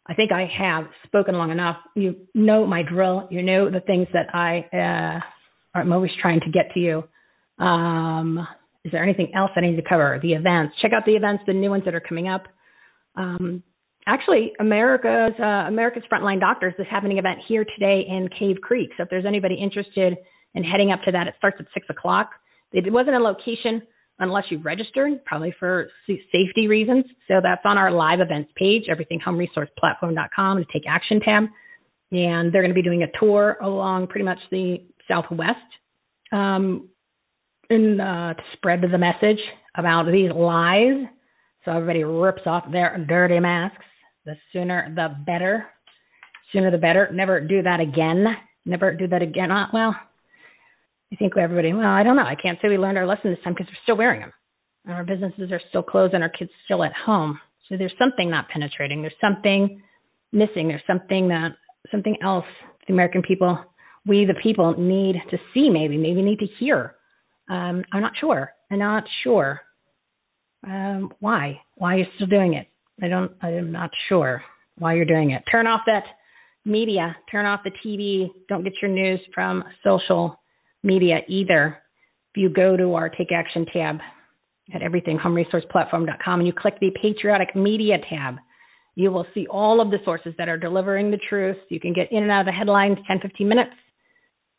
I think I have spoken long enough. You know my drill. You know the things that I uh, I'm always trying to get to you. Um, is there anything else I need to cover? The events. Check out the events, the new ones that are coming up. Um, actually, America's uh, America's Frontline Doctors is an event here today in Cave Creek. So if there's anybody interested in heading up to that, it starts at six o'clock. It wasn't a location unless you registered, probably for safety reasons. So that's on our live events page, everythinghomeresourceplatform.com, the Take Action tab. And they're going to be doing a tour along pretty much the Southwest um, in, uh, to spread the message about these lies. So everybody rips off their dirty masks. The sooner, the better. Sooner, the better. Never do that again. Never do that again. Uh, well, I think everybody, well, I don't know. I can't say we learned our lesson this time because we're still wearing them. And our businesses are still closed and our kids still at home. So there's something not penetrating. There's something missing. There's something that, something else the American people, we the people need to see maybe, maybe need to hear. Um, I'm not sure. I'm not sure. Um, why? Why you're still doing it? I don't, I'm not sure why you're doing it. Turn off that media. Turn off the TV. Don't get your news from social media either. If you go to our Take Action tab at everythinghomeresourceplatform.com and you click the Patriotic Media tab, you will see all of the sources that are delivering the truth. You can get in and out of the headlines 10, 15 minutes.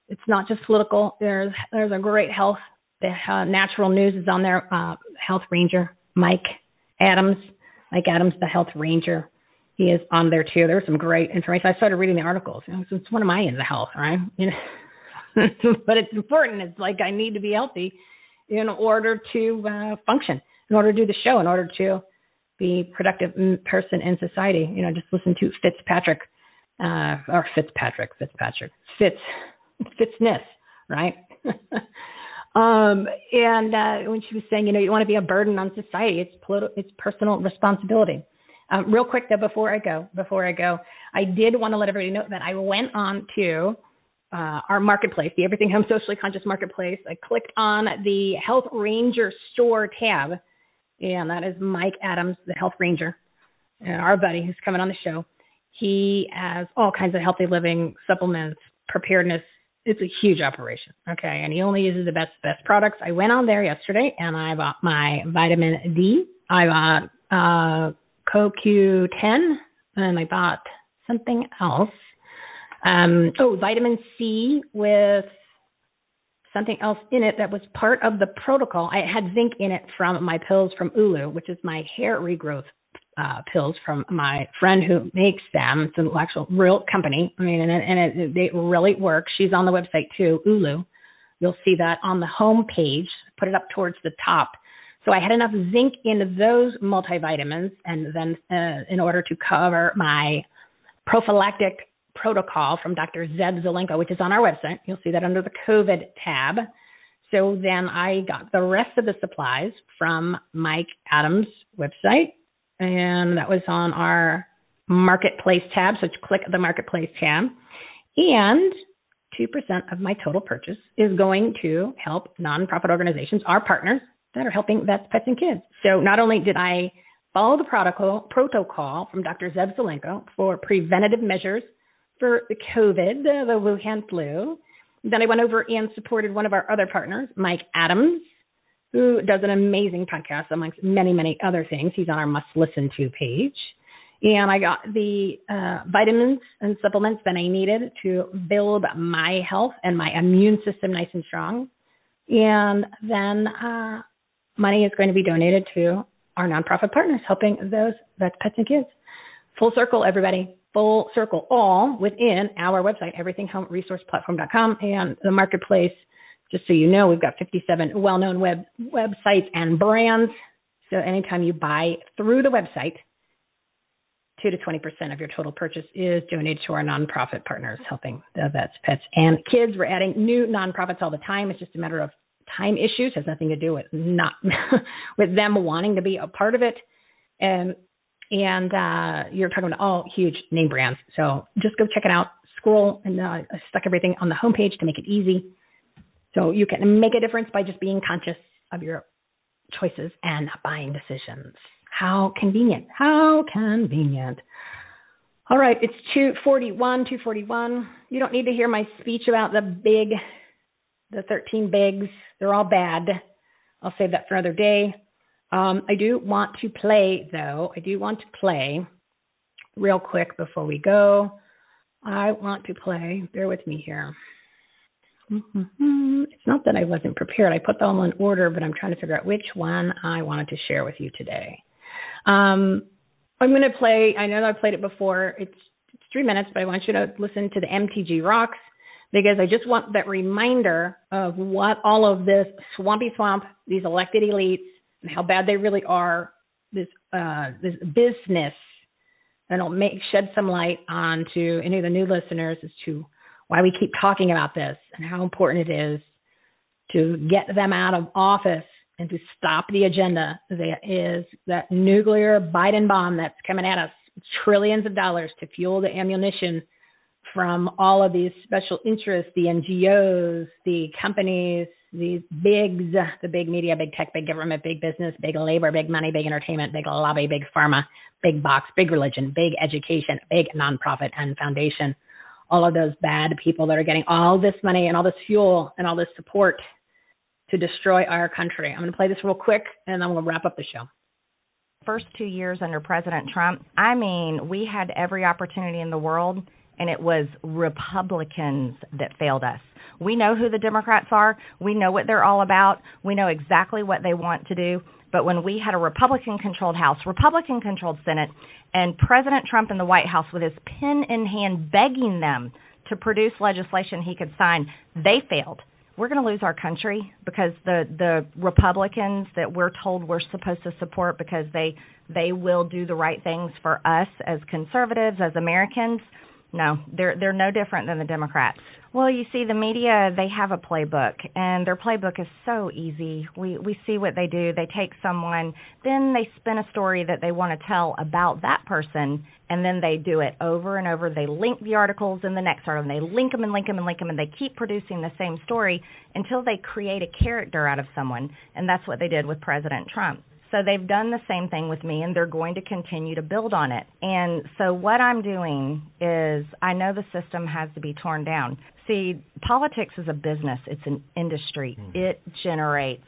It's not just political. There's there's a great health. The uh, natural news is on there. Uh, health Ranger Mike Adams, Mike Adams, the Health Ranger. He is on there too. There's some great information. I started reading the articles. You know, so it's one of my ends of health, right? You know, but it's important. It's like I need to be healthy in order to uh, function, in order to do the show, in order to be productive person in society. You know, just listen to Fitzpatrick, uh, or Fitzpatrick, Fitzpatrick, Fitz, Fitzness, right? um, and uh, when she was saying, you know, you want to be a burden on society, it's political, it's personal responsibility. Um, real quick though, before I go, before I go, I did want to let everybody know that I went on to uh, our marketplace, the Everything Home Socially Conscious Marketplace. I clicked on the Health Ranger Store tab, and that is Mike Adams, the Health Ranger, and our buddy who's coming on the show. He has all kinds of healthy living supplements, preparedness. It's a huge operation, okay, and he only uses the best best products. I went on there yesterday and I bought my vitamin D. I bought uh, CoQ10, and I bought something else um, oh, vitamin C with something else in it that was part of the protocol. I had zinc in it from my pills from Ulu, which is my hair regrowth uh, pills from my friend who makes them. It's an actual real company. I mean, and, it, and it, they really work. She's on the website too, Ulu. You'll see that on the home page. Put it up towards the top. So I had enough zinc in those multivitamins, and then uh, in order to cover my prophylactic protocol from Dr. Zev Zelenko, which is on our website. You'll see that under the COVID tab. So then I got the rest of the supplies from Mike Adams' website, and that was on our marketplace tab. So click the marketplace tab. And 2% of my total purchase is going to help nonprofit organizations, our partners, that are helping vets, pets, and kids. So not only did I follow the protocol, protocol from Dr. Zev Zelenko for preventative measures for the COVID, the Wuhan flu. Then I went over and supported one of our other partners, Mike Adams, who does an amazing podcast amongst many, many other things. He's on our must listen to page. And I got the uh, vitamins and supplements that I needed to build my health and my immune system nice and strong. And then uh, money is going to be donated to our nonprofit partners, helping those vets, pets, and kids. Full circle, everybody. Full circle, all within our website, everythinghomeresourceplatform.com, and the marketplace. Just so you know, we've got 57 well-known web websites and brands. So anytime you buy through the website, two to 20% of your total purchase is donated to our nonprofit partners, helping the vets, pets, and kids. We're adding new nonprofits all the time. It's just a matter of time issues. It has nothing to do with not with them wanting to be a part of it. And and uh, you're talking about all huge name brands. So just go check it out. Scroll and uh, I stuck everything on the homepage to make it easy. So you can make a difference by just being conscious of your choices and buying decisions. How convenient. How convenient. All right, it's 241, 241. You don't need to hear my speech about the big, the 13 bigs. They're all bad. I'll save that for another day. Um, I do want to play, though. I do want to play real quick before we go. I want to play. Bear with me here. Mm-hmm. It's not that I wasn't prepared. I put them all in order, but I'm trying to figure out which one I wanted to share with you today. Um, I'm going to play. I know I played it before. It's, it's three minutes, but I want you to listen to the MTG Rocks because I just want that reminder of what all of this swampy swamp, these elected elites, and how bad they really are. This uh, this business, and it'll make shed some light onto any of the new listeners as to why we keep talking about this and how important it is to get them out of office and to stop the agenda that is that nuclear Biden bomb that's coming at us, trillions of dollars to fuel the ammunition from all of these special interests, the NGOs, the companies, these bigs, the big media, big tech, big government, big business, big labor, big money, big entertainment, big lobby, big pharma, big box, big religion, big education, big nonprofit and foundation. All of those bad people that are getting all this money and all this fuel and all this support to destroy our country. I'm going to play this real quick and then we'll wrap up the show. First two years under President Trump, I mean, we had every opportunity in the world, and it was Republicans that failed us. We know who the Democrats are. We know what they're all about. We know exactly what they want to do. But when we had a Republican controlled House, Republican controlled Senate, and President Trump in the White House with his pen in hand begging them to produce legislation he could sign, they failed we're going to lose our country because the the Republicans that we're told we're supposed to support because they they will do the right things for us as conservatives as Americans. No, they're they're no different than the Democrats. Well, you see, the media they have a playbook, and their playbook is so easy. We we see what they do. They take someone, then they spin a story that they want to tell about that person, and then they do it over and over. They link the articles in the next article, and they link them and link them and link them, and they keep producing the same story until they create a character out of someone, and that's what they did with President Trump. So they've done the same thing with me and they're going to continue to build on it. And so what I'm doing is I know the system has to be torn down. See, politics is a business, it's an industry. Mm. It generates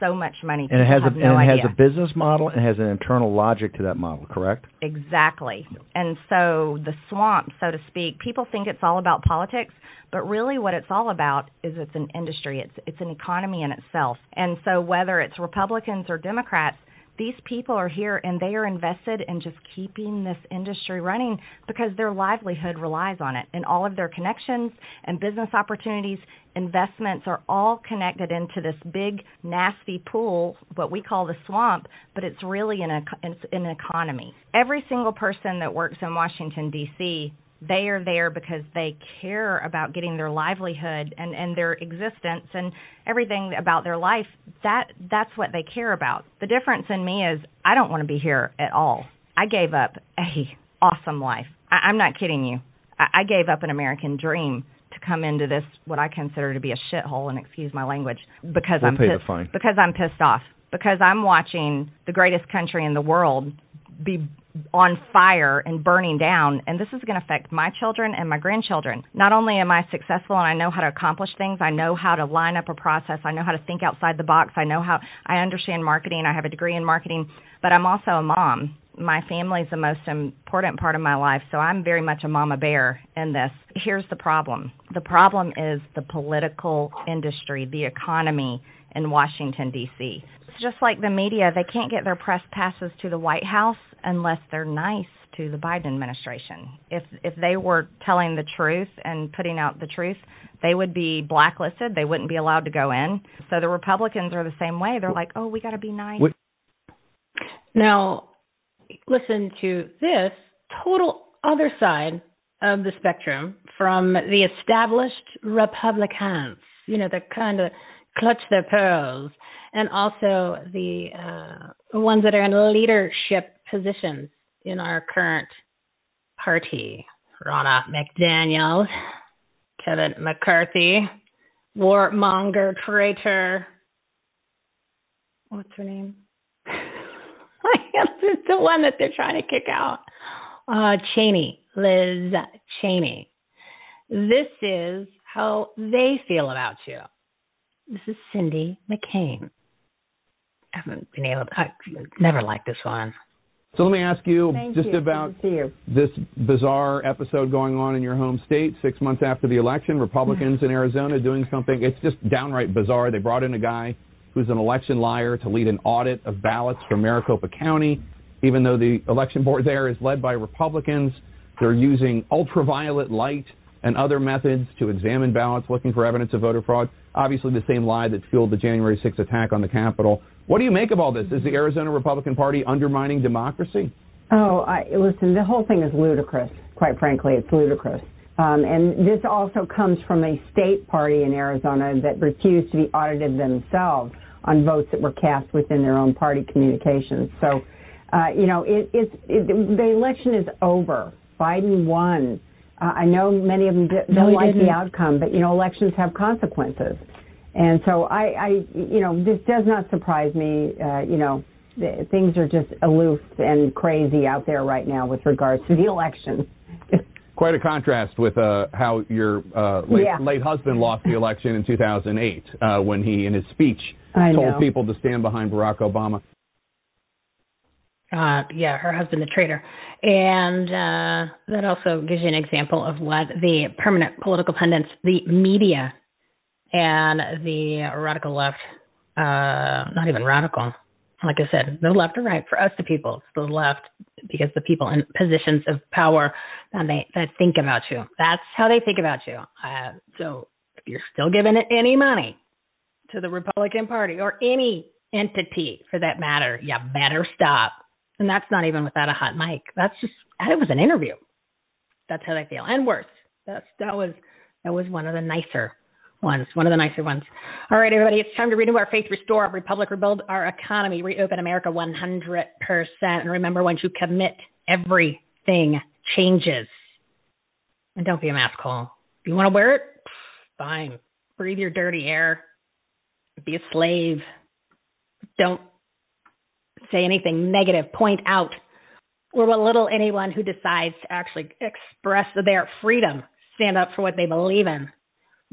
so much money. And it has a no and it has a business model and has an internal logic to that model, correct? Exactly. And so the swamp, so to speak, people think it's all about politics, but really what it's all about is it's an industry. It's it's an economy in itself. And so whether it's Republicans or Democrats, these people are here and they are invested in just keeping this industry running because their livelihood relies on it. And all of their connections and business opportunities investments are all connected into this big nasty pool what we call the swamp but it's really an it's an economy. Every single person that works in Washington DC they are there because they care about getting their livelihood and and their existence and everything about their life. That that's what they care about. The difference in me is i don't want to be here at all. I gave up a awesome life. I, i'm not kidding you. I, I gave up an american dream to come into this what i consider to be a shithole and excuse my language because we'll i'm pay pissed because i'm pissed off because i'm watching the greatest country in the world be on fire and burning down and this is going to affect my children and my grandchildren. Not only am i successful and i know how to accomplish things i know how to line up a process i know how to think outside the box i know how i understand marketing i have a degree in marketing but i'm also a mom. My family is the most important part of my life so i'm very much a mama bear in this. Here's the problem. The problem is the political industry the economy in washington d.c just like the media, they can't get their press passes to the White House unless they're nice to the Biden administration. If if they were telling the truth and putting out the truth, they would be blacklisted. They wouldn't be allowed to go in. So the Republicans are the same way. They're like, "Oh, we got to be nice." Now, listen to this total other side of the spectrum from the established Republicans. You know, the kind of clutch their pearls and also the uh, ones that are in leadership positions in our current party. Ronna McDaniel, Kevin McCarthy, warmonger traitor. What's her name? the one that they're trying to kick out. Uh, Cheney, Liz Cheney. This is how they feel about you. This is Cindy McCain haven't been able. To, I never liked this one. So let me ask you Thank just you. about you. this bizarre episode going on in your home state six months after the election. Republicans in Arizona doing something. It's just downright bizarre. They brought in a guy who's an election liar to lead an audit of ballots from Maricopa County, even though the election board there is led by Republicans. They're using ultraviolet light and other methods to examine ballots looking for evidence of voter fraud. Obviously, the same lie that fueled the January 6th attack on the Capitol. What do you make of all this? Is the Arizona Republican Party undermining democracy? Oh, I, listen, the whole thing is ludicrous. Quite frankly, it's ludicrous. Um, and this also comes from a state party in Arizona that refused to be audited themselves on votes that were cast within their own party communications. So, uh, you know, it, it's it, the election is over. Biden won. Uh, I know many of them d- No, don't he like didn't. the outcome, but you know, elections have consequences. And so I, I, you know, this does not surprise me. Uh, you know, th- things are just aloof and crazy out there right now with regards to the election. Quite a contrast with uh, how your uh, late, Yeah. late husband lost the election in 2008 uh, when he, in his speech, I told know. people to stand behind Barack Obama. Uh, yeah, her husband, the traitor. And uh, that also gives you an example of what the permanent political pundits, the media, and the radical left, uh, not even radical, like I said, the left or right, for us, the people, it's the left, because the people in positions of power that they that think about you. That's how they think about you. Uh, so if you're still giving it any money to the Republican Party or any entity for that matter, you better stop. And that's not even without a hot mic. That's just it was an interview. That's how they feel, and worse. That's that was that was one of the nicer ones, one of the nicer ones. All right, everybody, it's time to renew our faith, restore our republic, rebuild our economy, reopen America 100%. And remember, once you commit, everything changes. And don't be a mask hole. If you want to wear it, fine. Breathe your dirty air. Be a slave. Don't say anything negative. Point out or belittle anyone who decides to actually express their freedom, stand up for what they believe in,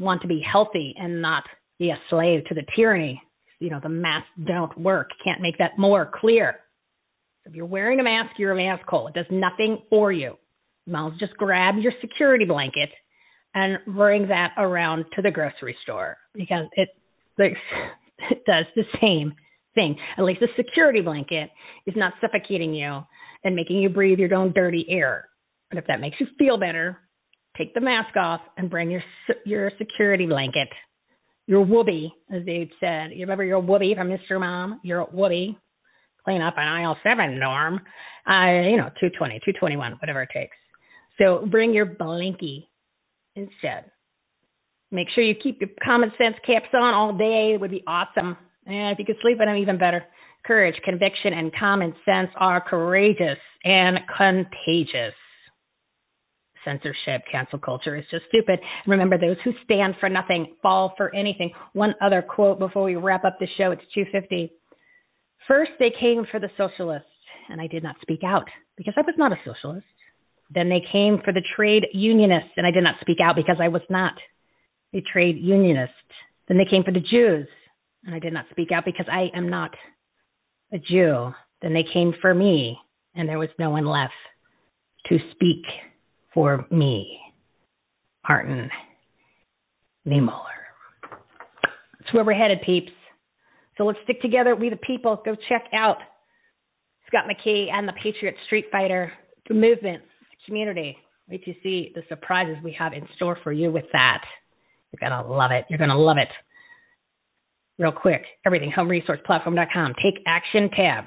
want to be healthy and not be a slave to the tyranny. You know, the masks don't work. Can't make that more clear. If you're wearing a mask, you're a mask hole. It does nothing for you. You might as well just grab your security blanket and bring that around to the grocery store because it it does the same thing. At least the security blanket is not suffocating you and making you breathe your own dirty air. And if that makes you feel better, take the mask off and bring your your security blanket, your woobie, as they said. You remember your woobie from Mr. Mom? Your woobie. Clean up an aisle seven, Norm. Uh, you know, 220, 221, whatever it takes. So bring your blankie instead. Make sure you keep your common sense caps on all day. It would be awesome. And if you could sleep in them, even better. Courage, conviction, and common sense are courageous and contagious. Censorship, cancel culture is just stupid. Remember, those who stand for nothing fall for anything. One other quote before we wrap up the show. It's 250. First, they came for the socialists. and I did not speak out because I was not a socialist. Then they came for the trade unionists, and I did not speak out because I was not a trade unionist. Then they came for the Jews, and I did not speak out because I am not a Jew. Then they came for me, and there was no one left to speak for me. Martin Niemöller. That's where we're headed, peeps. So let's stick together. We the people. Go check out Scott McKay and the Patriot Street Fighter, the movement, the community. Wait to see the surprises we have in store for you with that. You're going to love it. You're going to love it. Real quick, everything, homeresourceplatform.com. Take action tab.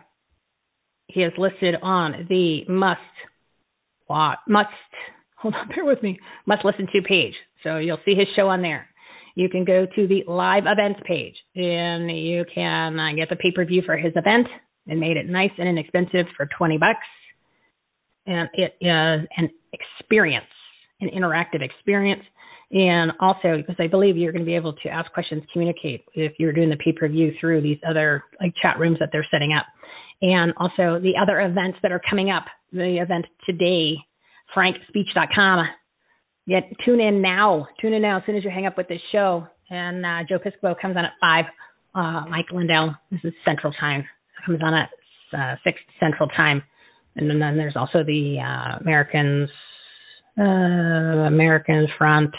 He is listed on the must, must, hold on, bear with me, must listen to page. So you'll see his show on there. You can go to the live events page and you can uh, get the pay per view for his event and made it nice and inexpensive for 20 bucks. And it is an experience, an interactive experience. And also, because I believe you're going to be able to ask questions, communicate if you're doing the pay per view through these other like chat rooms that they're setting up. And also the other events that are coming up. The event today, frankspeech.com. Get tune in now. Tune in now as soon as you hang up with this show. And uh, Joe Piscopo comes on at five. Uh, Mike Lindell, this is Central Time, comes on at uh, six Central Time. And then, then there's also the uh, Americans, uh, Americans Front.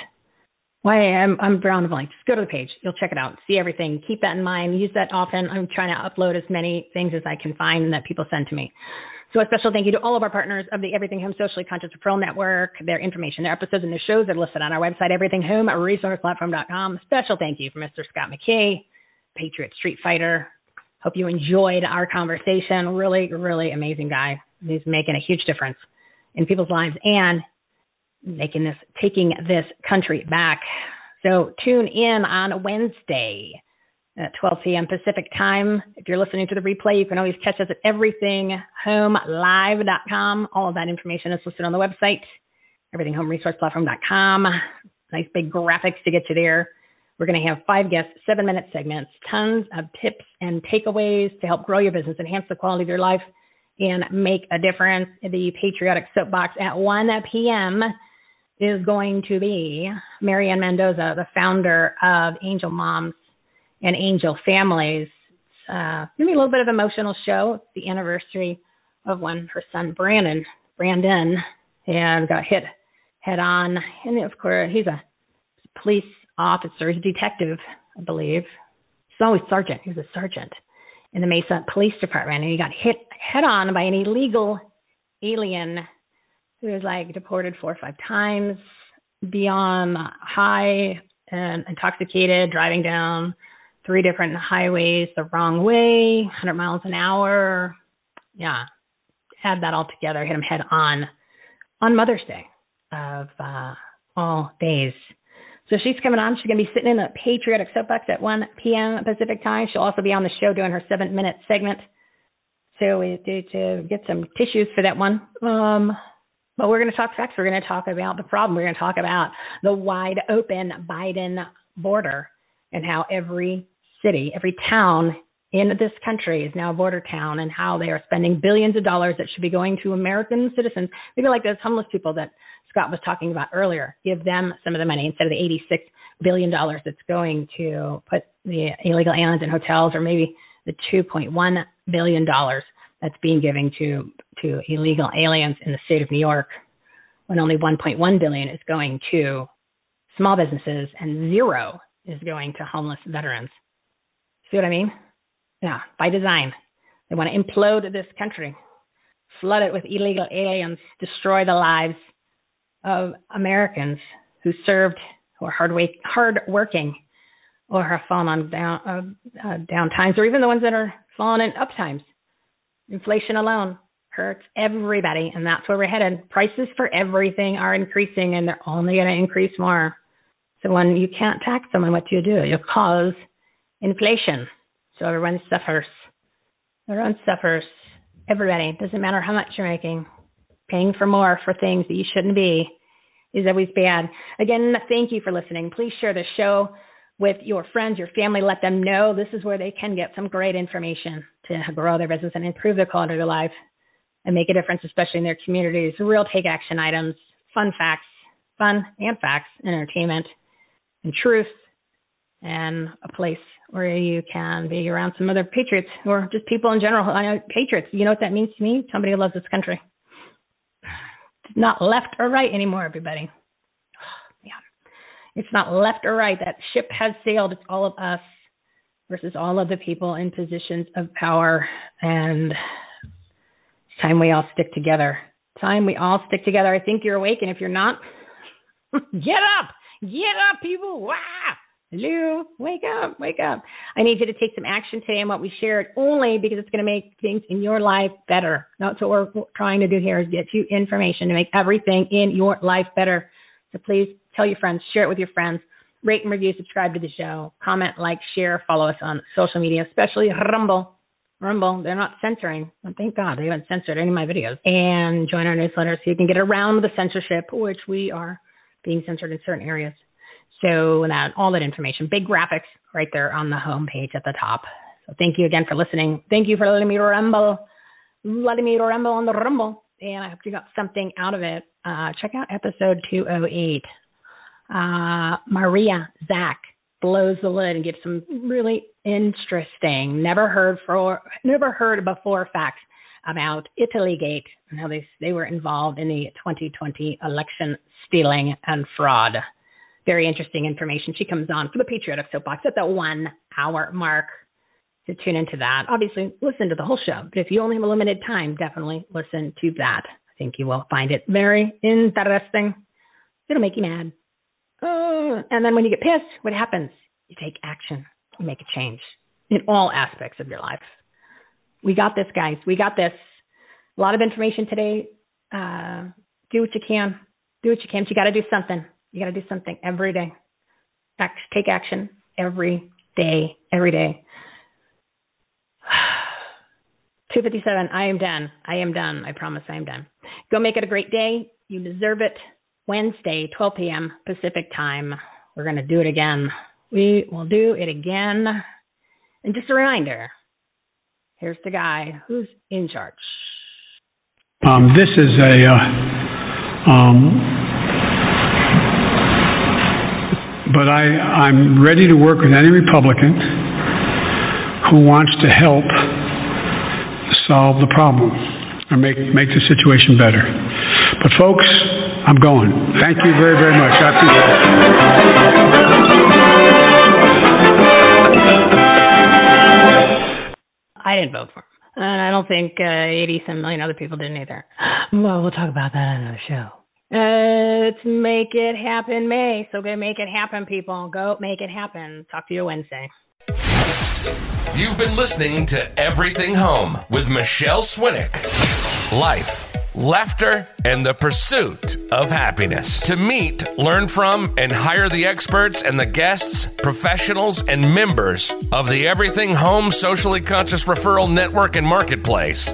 Why I'm I'm brown the blank. Just go to the page. You'll check it out. See everything. Keep that in mind. Use that often. I'm trying to upload as many things as I can find that people send to me. So a special thank you to all of our partners of the Everything Home Socially Conscious Referral Network. Their information, their episodes, and their shows are listed on our website, everythinghomeresourceplatform.com. Special thank you for Mr. Scott McKay, Patriot Street Fighter. Hope you enjoyed our conversation. Really, really amazing guy. He's making a huge difference in people's lives and making this, taking this country back. So tune in on Wednesday at 12 p.m. Pacific time. If you're listening to the replay, you can always catch us at everythinghomelive.com. All of that information is listed on the website, everythinghomeresourceplatform.com. Nice big graphics to get you there. We're going to have five guests, seven minute segments, tons of tips and takeaways to help grow your business, enhance the quality of your life, and make a difference. The Patriotic Soapbox at 1 p.m. is going to be Mary Ann Mendoza, the founder of Angel Moms and Angel Families. It's uh, going to be a little bit of emotional show. It's the anniversary of when her son Brandon, Brandon, and got hit head on. And of course, he's a police officer, he's a detective, I believe. He's always sergeant. He was a sergeant in the Mesa Police Department, and he got hit head on by an illegal alien who was like deported four or five times, beyond high and intoxicated, driving down three different highways the wrong way, 100 miles an hour. Yeah, add that all together, hit him head on on Mother's Day of uh, all days. So she's coming on. She's going to be sitting in the Patriotic Soapbox at 1 p.m. Pacific time. She'll also be on the show doing her seven minute segment. So we do to get some tissues for that one. Um, but we're going to talk facts. We're going to talk about the problem. We're going to talk about the wide open Biden border and how every city, every town in this country is now a border town and how they are spending billions of dollars that should be going to American citizens. Maybe like those homeless people that Scott was talking about earlier. Give them some of the money instead of the 86 billion dollars that's going to put the illegal aliens in hotels, or maybe the 2.1 billion dollars that's being given to to illegal aliens in the state of New York, when only 1.1 billion is going to small businesses and zero is going to homeless veterans. See what I mean? Yeah, by design. They want to implode this country, flood it with illegal aliens, destroy the lives of Americans who served, are hard, wait, hard working, or have fallen on down uh, uh, down times, or even the ones that are falling in up times. Inflation alone hurts everybody, and that's where we're headed. Prices for everything are increasing, and they're only going to increase more. So when you can't tax someone, what do you do? You cause inflation. So everyone suffers. Everyone suffers. Everybody. Doesn't matter how much you're making. Paying for more for things that you shouldn't be is always bad. Again, thank you for listening. Please share the show with your friends, your family. Let them know this is where they can get some great information to grow their business and improve their quality of life. and make a difference, especially in their communities. Real take action items, fun facts, fun and facts, entertainment, and truth, and a place where you can be around some other patriots or just people in general. I know patriots. You know what that means to me? Somebody who loves this country. It's not left or right anymore, everybody. Yeah, it's not left or right. That ship has sailed. It's all of us versus all of the people in positions of power. And it's time we all stick together. Time we all stick together. I think you're awake, and if you're not, get up, get up, people! Wow. Hello, wake up, wake up. I need you to take some action today on what we shared only because it's going to make things in your life better. That's what we're trying to do here is get you information to make everything in your life better. So please tell your friends, share it with your friends, rate and review, subscribe to the show, comment, like, share, follow us on social media, especially Rumble. Rumble, they're not censoring. thank God they haven't censored any of my videos. And join our newsletter so you can get around the censorship, which we are being censored in certain areas. So that all that information, big graphics right there on the home page at the top. So thank you again for listening. Thank you for letting me rumble, letting me rumble on the rumble. And I hope you got something out of it. Uh, check out episode 208. Uh, Maria Zack blows the lid and gives some really interesting, never heard for, never heard before facts about Italygate and how they they were involved in the 2020 election stealing and fraud very interesting information. She comes on for the Patriotic Soapbox at the one hour mark to tune into that. Obviously, listen to the whole show, but if you only have a limited time, definitely listen to that. I think you will find it very interesting. It'll make you mad. Uh, and then when you get pissed, what happens? You take action. You make a change in all aspects of your life. We got this, guys. We got this. A lot of information today. Uh, do what you can. Do what you can. But you got to do something. You got to do something every day. Act, take action every day, every day. 257. I am done. I am done. I promise I am done. Go make it a great day. You deserve it. Wednesday, 12 p.m. Pacific time. We're going to do it again. We will do it again. And just a reminder here's the guy who's in charge. Um, this is a uh, um, but I, I'm ready to work with any Republican who wants to help solve the problem or make, make the situation better. But folks, I'm going. Thank you very, very much. I appreciate it. I didn't vote for him. And I don't think uh, 80 some million other people didn't either. Well, we'll talk about that on another show. Uh, Let's make it happen, May. So go make it happen, people. Go make it happen. Talk to you Wednesday. You've been listening to Everything Home with Michele Swinick. Life, laughter, and the pursuit of happiness. To meet, learn from, and hire the experts and the guests, professionals, and members of the Everything Home Socially Conscious Referral Network and Marketplace